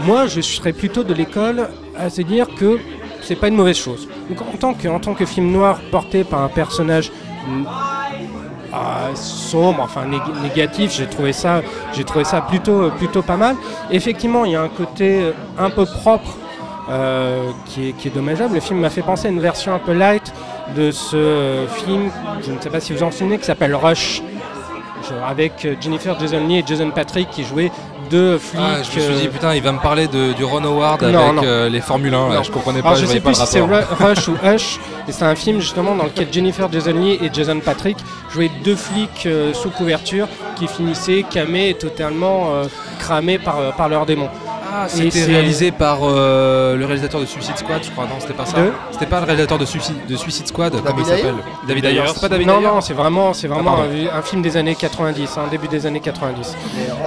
Moi, je serais plutôt de l'école à se dire que c'est pas une mauvaise chose. Donc, en, tant que, film noir porté par un personnage mm, ah, sombre, enfin nég- négatif, j'ai trouvé ça, j'ai trouvé ça plutôt, plutôt pas mal. Effectivement, il y a un côté euh, un peu propre euh, qui, est, qui est dommageable. Le film m'a fait penser à une version un peu light de ce euh, film, je ne sais pas si vous en souvenez, qui s'appelle Rush, avec Jennifer Jason Leigh et Jason Patrick qui jouaient deux flics. Ah, je me suis dit, euh, putain, il va me parler de, du Ron Howard Non, avec non. euh, les Formule 1. là. Non. Je comprenais Alors, pas, je je sais pas plus si c'est Rush ou Hush, et c'est un film justement dans lequel Jennifer Jason Leigh et Jason Patrick jouaient deux flics euh, sous couverture qui finissaient camés et totalement cramés par, par leurs démons. Ah, c'était réalisé par euh, le réalisateur de Suicide Squad, je crois. Non, c'était pas ça. De C'était pas le réalisateur de Suicide, de Suicide Squad, comment il s'appelle David Ayer. C'est pas David Non, Ayer non, c'est vraiment, c'est vraiment un, un film des années 90, hein, début des années 90.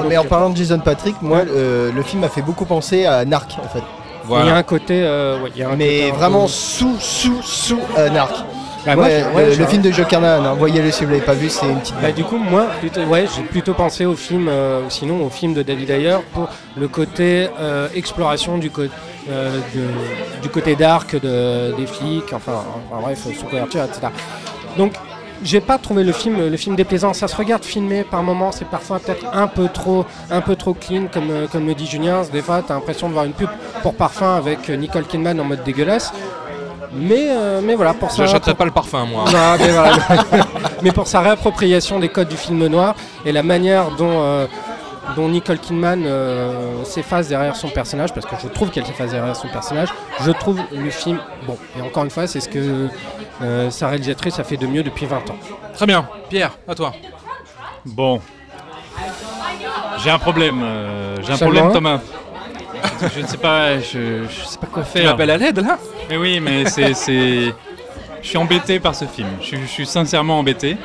Mais en parlant de Jason Patrick, moi, euh, le film m'a fait beaucoup penser à Narc en fait. Il y a un côté, euh, ouais, il y a un Mais côté un vraiment peu- sous, sous, sous euh, Narc. Bah, moi, Ouais, je- ouais, le, film de Joe Carnahan, hein, voyez-le si vous l'avez pas vu, c'est une petite Bah, du coup, moi, plutôt, ouais, j'ai plutôt pensé au film, euh, sinon au film de David Ayer pour le côté euh, exploration du, euh, du côté dark de- des flics, enfin, enfin, bref, sous couverture, etc. Donc, j'ai pas trouvé le film, le film déplaisant. Ça se regarde filmé par moments, c'est parfois peut-être un peu trop, un peu trop clean, comme, euh, comme le dit Julien. Des fois, t'as l'impression de voir une pub pour parfum avec euh, Nicole Kidman en mode dégueulasse. Mais, euh, mais voilà, pour ça. J'achèterai pas le parfum, moi. Non, mais, voilà. mais pour sa réappropriation des codes du film noir et la manière dont, euh, dont Nicole Kidman euh, s'efface derrière son personnage, parce que je trouve qu'elle s'efface derrière son personnage, je trouve le film bon. Et encore une fois, c'est ce que euh, sa réalisatrice a fait de mieux depuis 20 ans. Très bien. Pierre, à toi. Bon. J'ai un problème. euh, J'ai un problème, Thomas. Je ne sais pas, je, je sais pas quoi faire. m'appelles à l'aide, là Mais oui, mais c'est, c'est- je suis embêté par ce film. Je, suis- je suis sincèrement embêté.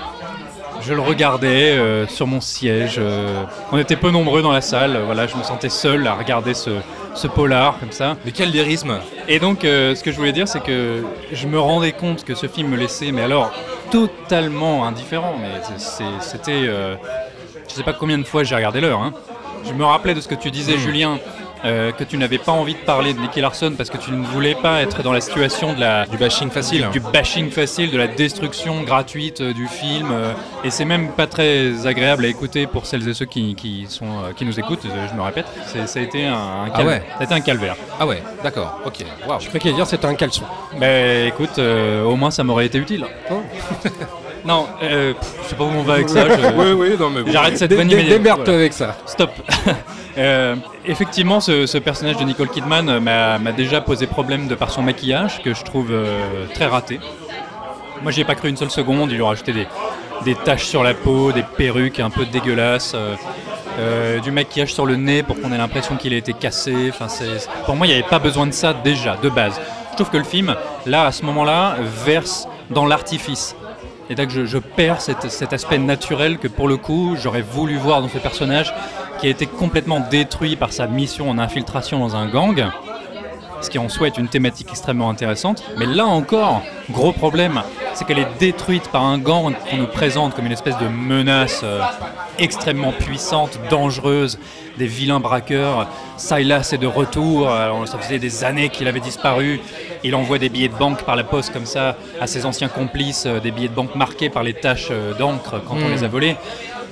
Je le regardais euh, sur mon siège. euh, on était peu nombreux dans la salle. euh, Voilà, je me sentais seul à regarder ce, ce polar comme ça. Mais quel lyrisme Et donc, euh, ce que je voulais dire, c'est que je me rendais compte que ce film me laissait, mais alors totalement indifférent. Mais c'est- c'est- c'était, euh, je sais pas combien de fois j'ai regardé l'heure. hein. Je me rappelais de ce que tu disais, Mm. Julien. Euh, que tu n'avais pas envie de parler de Nicky Larson parce que tu ne voulais pas être dans la situation de la du bashing facile, du, du bashing facile, de la destruction gratuite euh, du film, euh, et c'est même pas très agréable à écouter pour celles et ceux qui, qui sont euh, qui nous écoutent. Je me répète, ça a été un, un Ah cal- ouais. ça a été un calvaire. Ah ouais, d'accord, ok. Waouh. Je croyais qu'il allait dire c'était un caleçon. Ben écoute, euh, au moins ça m'aurait été utile. non, euh, pff, je sais pas où on va avec ça. je- Oui, oui, non, mais. J'arrête cette vanne démerde-toi avec ça. Stop. Euh, effectivement, ce, ce personnage de Nicole Kidman euh, m'a déjà posé problème de par son maquillage, que je trouve euh, très raté. Moi, j'y ai pas cru une seule seconde. Il lui a rajouté des, des taches sur la peau, des perruques un peu dégueulasses, euh, du maquillage sur le nez pour qu'on ait l'impression qu'il a été cassé. Enfin, pour moi, il n'y avait pas besoin de ça déjà, de base. Je trouve que le film, là, à ce moment-là, verse dans l'artifice. Et donc je, je perds cet aspect naturel que pour le coup j'aurais voulu voir dans ce personnage qui a été complètement détruit par sa mission en infiltration dans un gang. ce qui en soi est une thématique extrêmement intéressante. Mais là encore, gros problème, c'est qu'elle est détruite par un gang qu'on nous présente comme une espèce de menace euh, extrêmement puissante, dangereuse, des vilains braqueurs. Silas est de retour, alors ça faisait des années qu'il avait disparu. Il envoie des billets de banque par la poste comme ça à ses anciens complices, euh, des billets de banque marqués par les taches euh, d'encre quand on Mm. les a volés.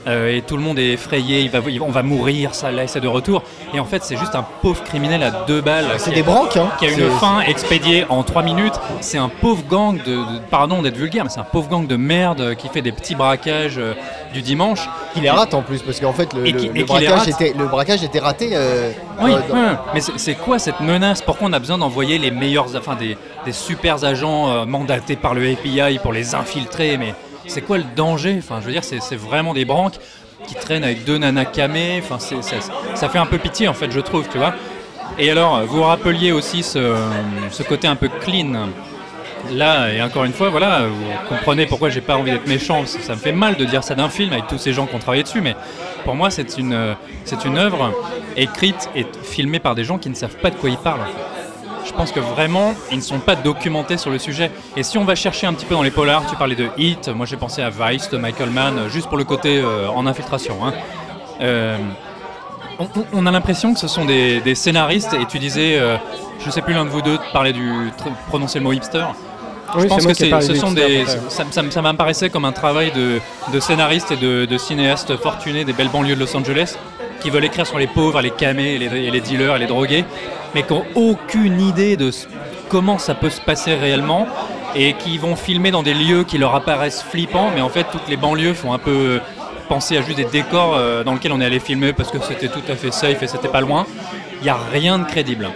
Euh, et tout le monde est effrayé, il va, il- on va mourir, ça là, c'est de retour. Et en fait, c'est juste un pauvre criminel à deux balles. C'est qui des branques, hein. Qui a une fin expédiée en trois minutes. C'est un pauvre gang de, de- pardon d'être vulgaire, mais c'est un pauvre gang de merde qui fait des petits braquages euh, du dimanche. Il les rate en plus parce qu'en fait le, Et le- qui- le et qui les braquage était, le braquage était raté. euh, Oui, dans- mais c'est quoi cette menace? Pourquoi on a besoin d'envoyer les meilleurs, enfin des, des super agents mandatés par le FBI pour les infiltrer? Mais c'est quoi le danger? Je veux c'est vraiment des branques qui traînent avec deux nanas ça, fait un peu pitié en fait, je trouve, tu vois. Et alors, vous rappeliez aussi ce, côté un peu clean. Là, et encore une fois, voilà, vous comprenez pourquoi j'ai pas envie d'être méchant. Ça me fait mal de dire ça d'un film avec tous ces gens qui ont travaillé dessus, mais pour moi, c'est une, œuvre écrite et filmée par des gens qui ne savent pas de quoi ils parlent. Je pense que vraiment, ils ne sont pas documentés sur le sujet. Et si on va chercher un petit peu dans les polars, tu parlais de Hit, moi j'ai pensé à Vice de Michael Mann, juste pour le côté euh, en infiltration. hein. Euh, on, a l'impression que ce sont des, des scénaristes, et tu disais, euh, je sais plus l'un de vous deux parlait du prononcer le mot hipster. Oui, je pense que ce sont des, ça, ça, ça m'apparaissait comme un travail de, de scénaristes et de, de cinéastes fortunés des belles banlieues de Los Angeles qui veulent écrire sur les pauvres, les camés, les, dealers, les drogués, mais qui n'ont aucune idée de comment ça peut se passer réellement et qui vont filmer dans des lieux qui leur apparaissent flippants, mais en fait toutes les banlieues font un peu penser à juste des décors euh, dans lesquels on est allé filmer parce que c'était tout à fait safe et c'était pas loin. Il n'y a rien de crédible.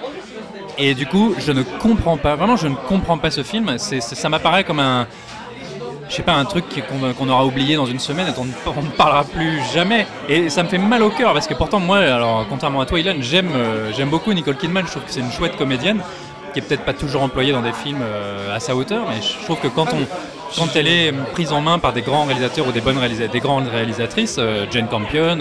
Et du coup, je ne comprends pas, vraiment, je ne comprends pas ce film. Ça m'apparaît comme un, je sais pas, un truc qu'on, aura oublié dans une semaine et dont on ne parlera plus jamais. Et ça me fait mal au cœur parce que pourtant, moi, alors, contrairement à toi, Ilan, j'aime, euh, beaucoup Nicole Kidman. Je trouve que c'est une chouette comédienne qui est peut-être pas toujours employée dans des films euh, à sa hauteur, mais je trouve que quand on, quand elle est prise en main par des grands réalisateurs ou des bonnes réalisa- des grandes réalisatrices, euh, Jane Campion,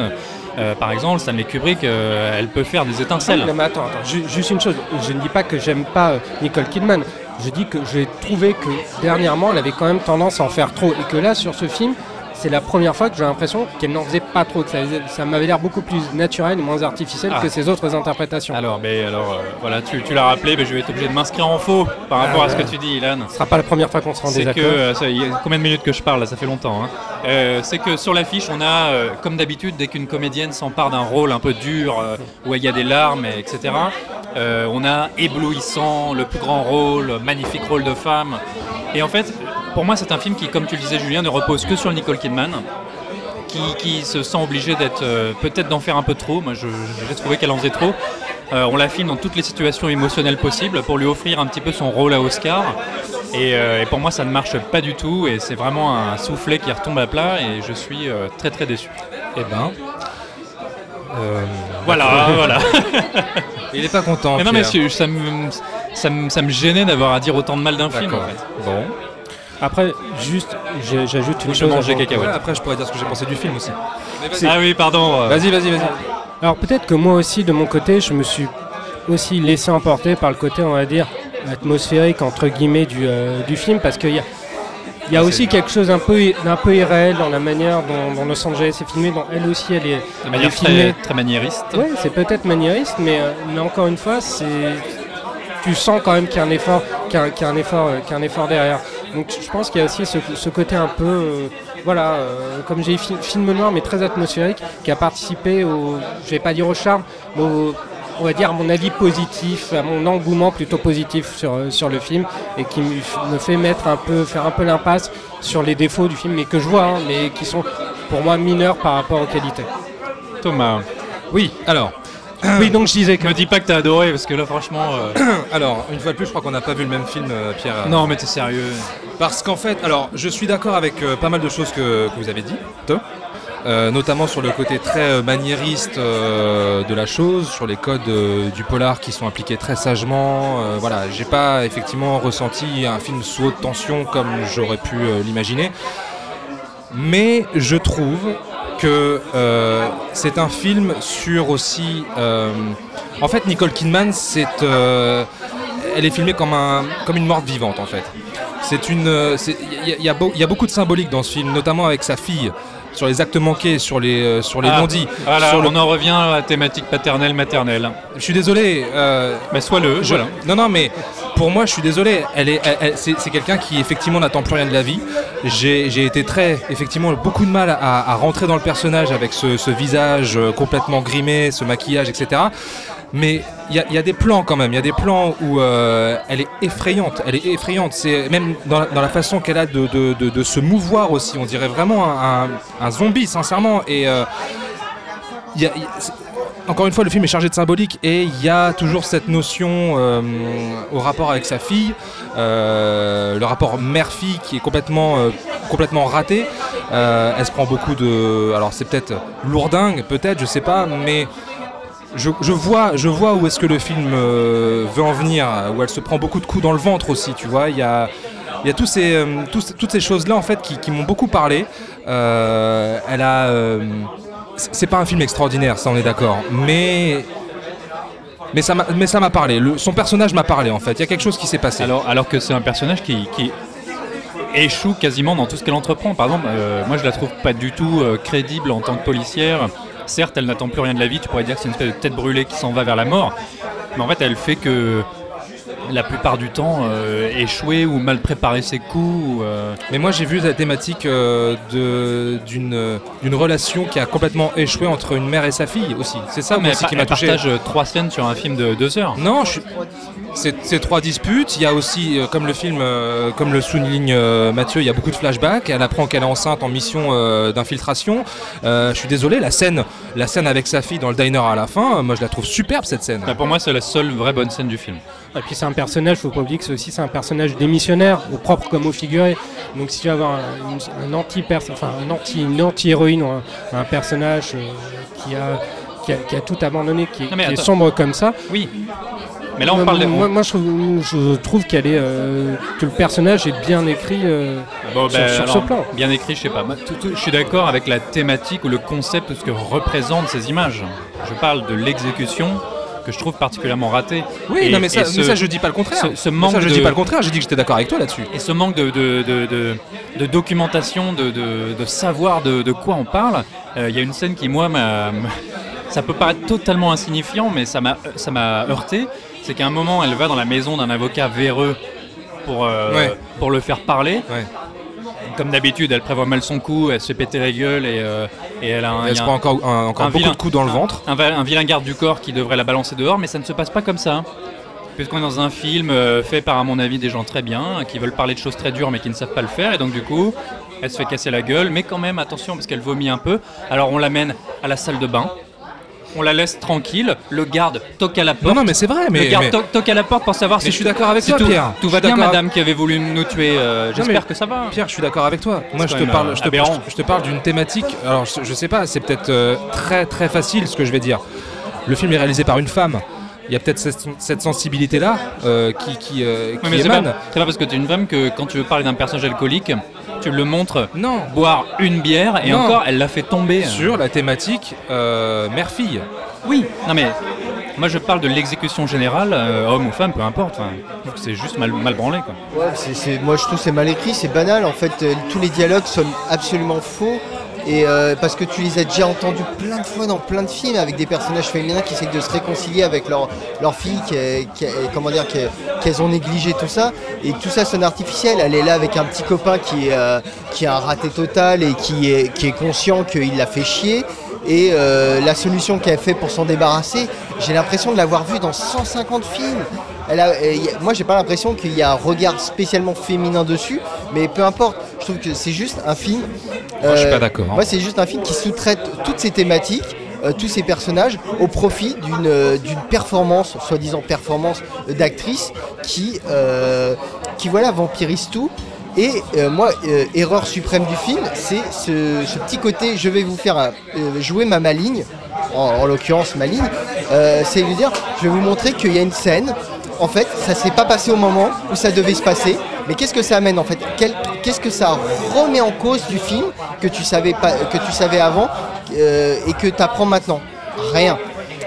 par exemple, Stanley Kubrick, elle peut faire des étincelles. Non, mais attends, attends, ju- juste une chose. Je ne dis pas que j'aime pas Nicole Kidman. Je dis que j'ai trouvé que dernièrement, elle avait quand même tendance à en faire trop. Et que là, sur ce film, c'est la première fois que j'ai l'impression qu'elle n'en faisait pas trop. Que ça, ça m'avait l'air beaucoup plus naturel et moins artificiel Ah. que ses autres interprétations. Alors, mais alors, euh, voilà, tu, tu l'as rappelé, mais je vais être obligé de m'inscrire en faux par rapport Ah, à ce que ouais. tu dis, Ilan. Ce sera pas la première fois qu'on sera en C'est que, euh, ça, il y a combien de minutes que je parle là? Ça fait longtemps. hein. Euh, c'est que sur l'affiche, on a, euh, comme d'habitude, dès qu'une comédienne s'empare d'un rôle un peu dur, euh, où il y a des larmes, et etc., euh, on a éblouissant, le plus grand rôle, magnifique rôle de femme. Et en fait, pour moi, c'est un film qui, comme tu le disais, Julien, ne repose que sur Nicole Kidman. Qui, qui se sent obligé d'être euh, peut-être d'en faire un peu trop. Moi, j'ai trouvé qu'elle en faisait trop. Euh, on la filme dans toutes les situations émotionnelles possibles pour lui offrir un petit peu son rôle à Oscar. Et, euh, et pour moi, ça ne marche pas du tout. Et c'est vraiment un soufflet qui retombe à plat. Et je suis très très déçu. Eh ben. euh, Voilà, voilà. Il est pas content. Mais non, mais ça me, ça, me, ça me gênait d'avoir à dire autant de mal d'un film en D'accord. fait. Bon. Après, juste, j'ajoute une Je chose. mange des avant- cacahuètes. Ouais, après, je pourrais dire ce que j'ai pensé du film aussi. Ah oui, pardon. euh. Vas-y, vas-y, vas-y. Alors peut-être que moi aussi, de mon côté, je me suis aussi laissé emporter par le côté, on va dire, atmosphérique, entre guillemets, du, euh, du film, parce qu'il y a, il y a aussi quelque chose un peu, d'un peu irréel dans la manière dont, dont Los Angeles est filmé, dont elle aussi, elle est, De elle manière est filmée. très, très maniériste. Oui, c'est peut-être maniériste, mais, euh, mais encore une fois, c'est tu sens quand même qu'il y a un effort, qu'il y qu'il y a un effort, qu'il y a un effort derrière. Donc je pense qu'il y a aussi ce, ce côté un peu, euh, voilà, euh, comme j'ai fi- film noir, mais très atmosphérique, qui a participé au, je vais pas dire au charme, mais au- on va dire à mon avis positif, à mon engouement plutôt positif sur, euh, sur le film, et qui me fait mettre un peu, faire un peu l'impasse sur les défauts du film, mais que je vois, hein, mais qui sont pour moi mineurs par rapport aux qualités. Thomas. Oui, alors. Oui, donc je disais que. Me dis pas que t'as adoré parce que là, franchement. euh, alors, une fois de plus, je crois qu'on n'a pas vu le même film, euh, Pierre. Non, mais t'es sérieux. Parce qu'en fait, alors, je suis d'accord avec euh, pas mal de choses que, que vous avez dit, notamment sur le côté très maniériste de la chose, sur les codes du polar qui sont appliqués très sagement. voilà, j'ai pas effectivement ressenti un film sous haute tension comme j'aurais pu l'imaginer. Mais je trouve euh, c'est un film sur aussi. euh, en fait, Nicole Kidman, euh, elle est filmée comme, un, comme une morte vivante en fait. Il y, y a beaucoup de symbolique dans ce film, notamment avec sa fille, sur les actes manqués, sur les, euh, sur les Ah, non-dits. Voilà, sur le- on en revient à la thématique paternelle-maternelle. Je suis désolé. Euh, Mais sois-le, je- voilà. Non, non, mais pour moi, je suis désolé. Elle est, c'est, quelqu'un qui effectivement n'attend plus rien de la vie. J'ai, j'ai été très, effectivement, beaucoup de mal à, à rentrer dans le personnage avec ce, ce visage euh, complètement grimé, ce maquillage, etc. Mais il y, a- des plans quand même. Il y a des plans où euh, elle est effrayante. Elle est effrayante. C'est même dans la, façon qu'elle a de, se mouvoir aussi. On dirait vraiment un, zombie, sincèrement. Et euh, encore une fois, le film est chargé de symbolique et il y a toujours cette notion euh, au rapport avec sa fille, le rapport mère-fille qui est complètement, complètement raté. Elle se prend beaucoup de. Alors c'est peut-être lourdingue, peut-être, je sais pas, mais je, vois, je vois où est-ce que le film euh, veut en venir, où elle se prend beaucoup de coups dans le ventre aussi, tu vois. Il y a, euh, toutes ces choses-là en fait qui, m'ont beaucoup parlé. Euh, elle euh, c'est pas un film extraordinaire, ça on est d'accord, mais. Ça m'a parlé. Son personnage m'a parlé en fait. Il y a quelque chose qui s'est passé. Alors, que c'est un personnage qui, échoue quasiment dans tout ce qu'elle entreprend. Par exemple, moi je la trouve pas du tout crédible en tant que policière. Certes, elle n'attend plus rien de la vie, tu pourrais dire que c'est une espèce de tête brûlée qui s'en va vers la mort. Mais en fait, elle fait que la plupart du temps euh, échouer ou mal préparer ses coups. ou, euh, Mais moi j'ai vu la thématique euh, d'une relation qui a complètement échoué entre une mère et sa fille aussi. C'est ça mais aussi qui m'a touché. partage trois scènes sur un film de deux heures. Non, je suis- c'est trois disputes. Il y a aussi, comme le film, comme le souligne Mathieu, il y a beaucoup de flashbacks. Elle apprend qu'elle est enceinte en mission d'infiltration. Je suis désolé, la scène, la scène avec sa fille dans le diner à la fin, moi je la trouve superbe cette scène. Bah, pour moi, c'est la seule vraie bonne scène du film. Et puis c'est un personnage, faut pas oublier que c'est aussi c'est un personnage démissionnaire, au propre comme au figuré. Donc si tu veux avoir un, une- un anti enfin un anti une anti-héroïne ou un, un personnage euh, qui a qui a, qui a tout abandonné, qui, est- Non, mais qui est attends. sombre comme ça. Oui. Mais là, on moi, parle de- Moi, moi, je, trouve, je trouve qu'elle est euh, que le personnage est bien écrit euh, Bon, sur, ben, sur ce plan. Bien écrit, je sais pas. Moi, tout- tout- je suis d'accord avec la thématique ou le concept de ce que représentent ces images. Je parle de l'exécution que je trouve particulièrement ratée. Oui, Et- non mais ça, et mais ça je dis pas le contraire. Ce, ce manque ça je de- dis pas le contraire. J'ai dit que j'étais d'accord avec toi là-dessus. Et ce manque de, de, de- de- de documentation, de, savoir de, quoi on parle, euh, il y a une scène qui, moi, m'a- ça peut paraître totalement insignifiant, mais ça m'a ça m'a heurté. C'est qu'à un moment, elle va dans la maison d'un avocat véreux pour, euh, Ouais. pour le faire parler. Comme d'habitude, elle prévoit mal son coup, elle se fait péter la gueule et, euh, et elle a un, Elle se encore- un- beaucoup vilain- de coups dans le ventre. Un vilain garde du corps qui devrait la balancer dehors, mais ça ne se passe pas comme ça. Puisqu'on est dans un film euh, fait par, à mon avis, des gens très bien, qui veulent parler de choses très dures mais qui ne savent pas le faire, et donc du coup, elle se fait casser la gueule, mais quand même, attention, parce qu'elle vomit un peu. Alors on l'amène à la salle de bain. On la laisse tranquille, le garde toque à la porte. non, mais c'est vrai, mais- Le garde mais- toque, toque à la porte pour savoir Mais si je suis d'accord avec si toi, tout, Pierre. Tout va bien, madame qui avait voulu nous tuer. euh, Non, J'espère que ça va. Pierre, je suis d'accord avec toi. Moi, je te parle, je te, je- te parle d'une thématique. Alors, je, je sais pas, c'est peut-être euh, très très facile ce que je vais dire. Le film est réalisé par une femme. Il y a peut-être cette, cette sensibilité-là euh, qui, qui, euh, Oui, pas, c'est pas parce que tu es une femme que quand tu veux parler d'un personnage alcoolique, tu le montres non. boire une bière et Non. encore, elle l'a fait tomber. Sur la thématique euh, mère-fille. Oui, non mais moi je parle de l'exécution générale, euh, homme ou femme, peu importe. Enfin, c'est juste mal, mal branlé quoi. Ouais, moi je trouve que c'est mal écrit, c'est banal. En fait, euh, tous les dialogues sont absolument faux. Et euh, parce que tu les as déjà entendus plein de fois dans plein de films avec des personnages féminins qui essaient de se réconcilier avec leur, fille, qui, comment dire, qu'elles ont négligé tout ça. Et tout ça sonne artificiel. Elle est là avec un petit copain qui euh, qui a un raté total et qui est, qui est conscient qu'il l'a fait chier. Et euh, la solution qu'elle fait pour s'en débarrasser, j'ai l'impression de l'avoir vue dans 150 films. Elle a, a- moi, j'ai pas l'impression qu'il y a un regard spécialement féminin dessus, mais peu importe. Je trouve que c'est juste un film. Moi, je suis euh, pas d'accord, hein. Moi, c'est juste un film qui sous-traite toutes ces thématiques, euh, tous ces personnages, au profit d'une euh, performance, soi-disant performance euh, d'actrice, qui, qui voilà, vampirise tout. Et moi, erreur suprême du film, c'est ce, ce petit côté, je vais vous faire jouer ma maligne, en, en l'occurrence maligne, euh, c'est lui dire, je vais vous montrer qu'il y a une scène, en fait, ça s'est pas passé au moment où ça devait se passer, mais qu'est-ce que ça amène en fait Qu'est-ce que ça remet en cause du film que tu savais, pas, que tu savais avant euh, et que tu apprends maintenant? Rien.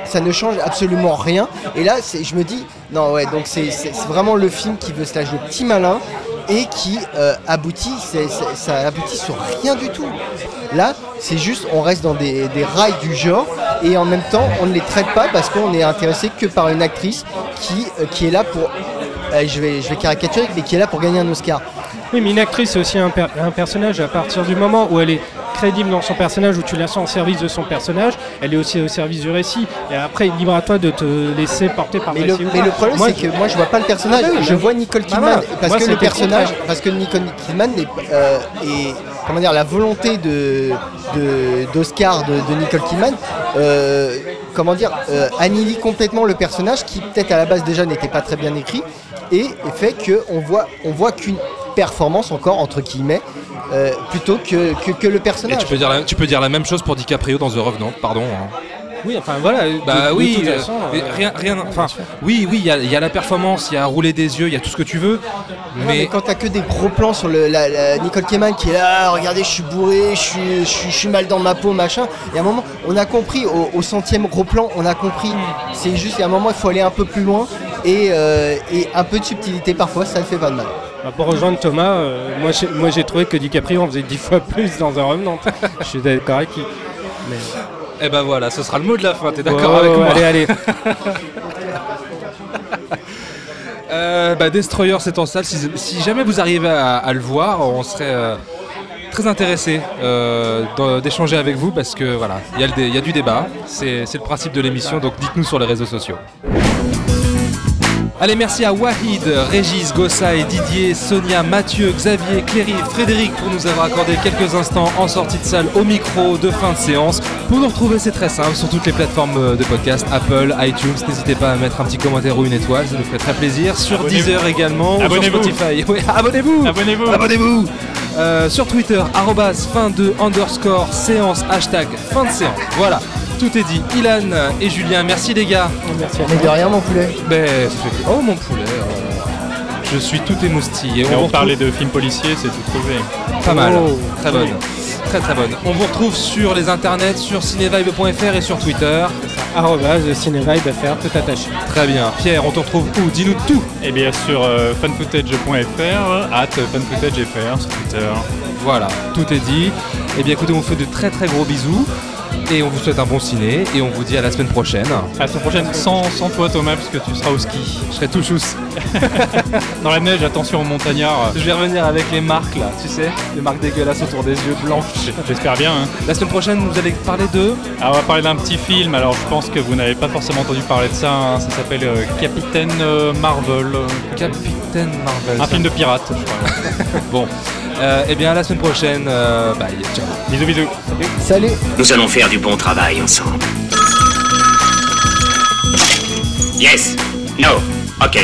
ça ne change absolument rien. Et là, je me dis, non, ouais, donc c'est vraiment le film qui veut se la jouer petit malin et qui euh, aboutit, ça aboutit sur rien du tout. Là, c'est juste, on reste dans des, rails du genre et en même temps, on ne les traite pas parce qu'on est intéressé que par une actrice qui, euh, qui est là pour, euh, je, vais, je vais caricaturer, mais qui est là pour gagner un Oscar. Oui, mais une actrice, c'est aussi un personnage à partir du moment où elle est crédible dans son personnage, où tu la sens au service de son personnage, elle est aussi au service du récit. Et après, libre à toi de te laisser porter par Mais le récit mais le problème, c'est que moi, je vois pas le personnage. Ah bah oui, je bah- vois Nicole bah Kidman voilà. parce Moi, que le personnage, contraire. parce que Nicole Kidman n'est, euh, est, comment dire, la volonté de, d'Oscar de, de Nicole Kidman, euh, comment dire, euh, annihile complètement le personnage qui peut-être à la base déjà n'était pas très bien écrit et fait que on voit, on voit qu'une performance encore entre guillemets euh, plutôt que, que, que le Et personnage. tu peux, dire la, tu peux dire la même chose pour DiCaprio dans The Revenant, pardon. hein. Oui, enfin voilà. Bah de oui, euh, façon, euh, rien, rien, enfin, oui, oui, il y, a- il y a la performance, il y a rouler des yeux, il y a tout ce que tu veux, Non, mais mais quand t'as que des gros plans sur le, la, la- Nicole Kidman qui est là, regardez, je suis bourré, je suis, je, suis, je suis mal dans ma peau, machin. Et à un moment, on a compris, au, au centième gros plan, on a compris. C'est juste, à un moment, il faut aller un peu plus loin. Et, euh, et un peu de subtilité parfois, ça ne fait pas de mal. Bah, pour rejoindre Thomas, euh, moi, j'ai, moi j'ai trouvé que DiCaprio en faisait dix fois plus dans un Revenant. Je suis d'accord avec lui. Mais... eh ben voilà, ce sera le mot de la fin. T'es d'accord avec moi Allez, allez. Euh, bah, Destroyer, c'est en salle. Si, si jamais vous arrivez à, à le voir, on serait euh, très intéressé d'échanger avec vous parce que voilà, il y, a y du débat. C'est c'est le principe de l'émission, donc dites-nous sur les réseaux sociaux. Allez, merci à Wahid, Régis, Gossai, Didier, Sonia, Mathieu, Xavier, Cléry, Frédéric pour nous avoir accordé quelques instants en sortie de salle au micro de fin de séance. Pour nous retrouver, c'est très simple sur toutes les plateformes de podcast, Apple, iTunes. N'hésitez pas à mettre un petit commentaire ou une étoile, ça nous ferait très plaisir. Sur Abonnez-vous. Deezer également, ou sur Abonnez-vous. Spotify. Abonnez-vous Abonnez-vous. Abonnez-vous Euh, Sur Twitter, arrobase fin de underscore séance, hashtag fin de séance. Voilà, tout est dit. Ilan et Julien, merci les gars. Merci Mais de rien, mon poulet. Ben, ça fait- Oh mon poulet. oh. Je suis tout émoustillé. Et on retrouve- parlait de films policiers, c'est tout trouvé. Pas mal. Oh. Très bonne. Très très bonne. On vous retrouve sur les internets, sur cinevibe.fr et sur Twitter. Arrobase cinévibe.fr, tout attaché. Très bien. Pierre, on te retrouve où? Dis-nous tout. Et bien sur euh, funfootage.fr, at funfootagefr sur Twitter. Voilà, tout est dit. Et bien écoutez, on vous fait de très très gros bisous. Et on vous souhaite un bon ciné. Et on vous dit à la semaine prochaine. À la semaine prochaine, sans, sans toi Thomas, parce que tu seras au ski. Je serai tout chousse. Dans la neige, attention aux montagnards. Je vais revenir avec les marques là, tu sais, les marques dégueulasses autour des yeux blancs. J'espère bien. hein. La semaine prochaine, vous allez parler de. Alors, on va parler d'un petit film. Alors, je pense que vous n'avez pas forcément entendu parler de ça. hein. Ça s'appelle euh, Capitaine euh, Marvel. Capitaine Marvel. Un film de pirate, je crois. Bon. Euh, et bien à la semaine prochaine. euh, bye. Ciao. Bisous, bisous. Salut. Nous allons faire du bon travail ensemble. Yes. No. Ok.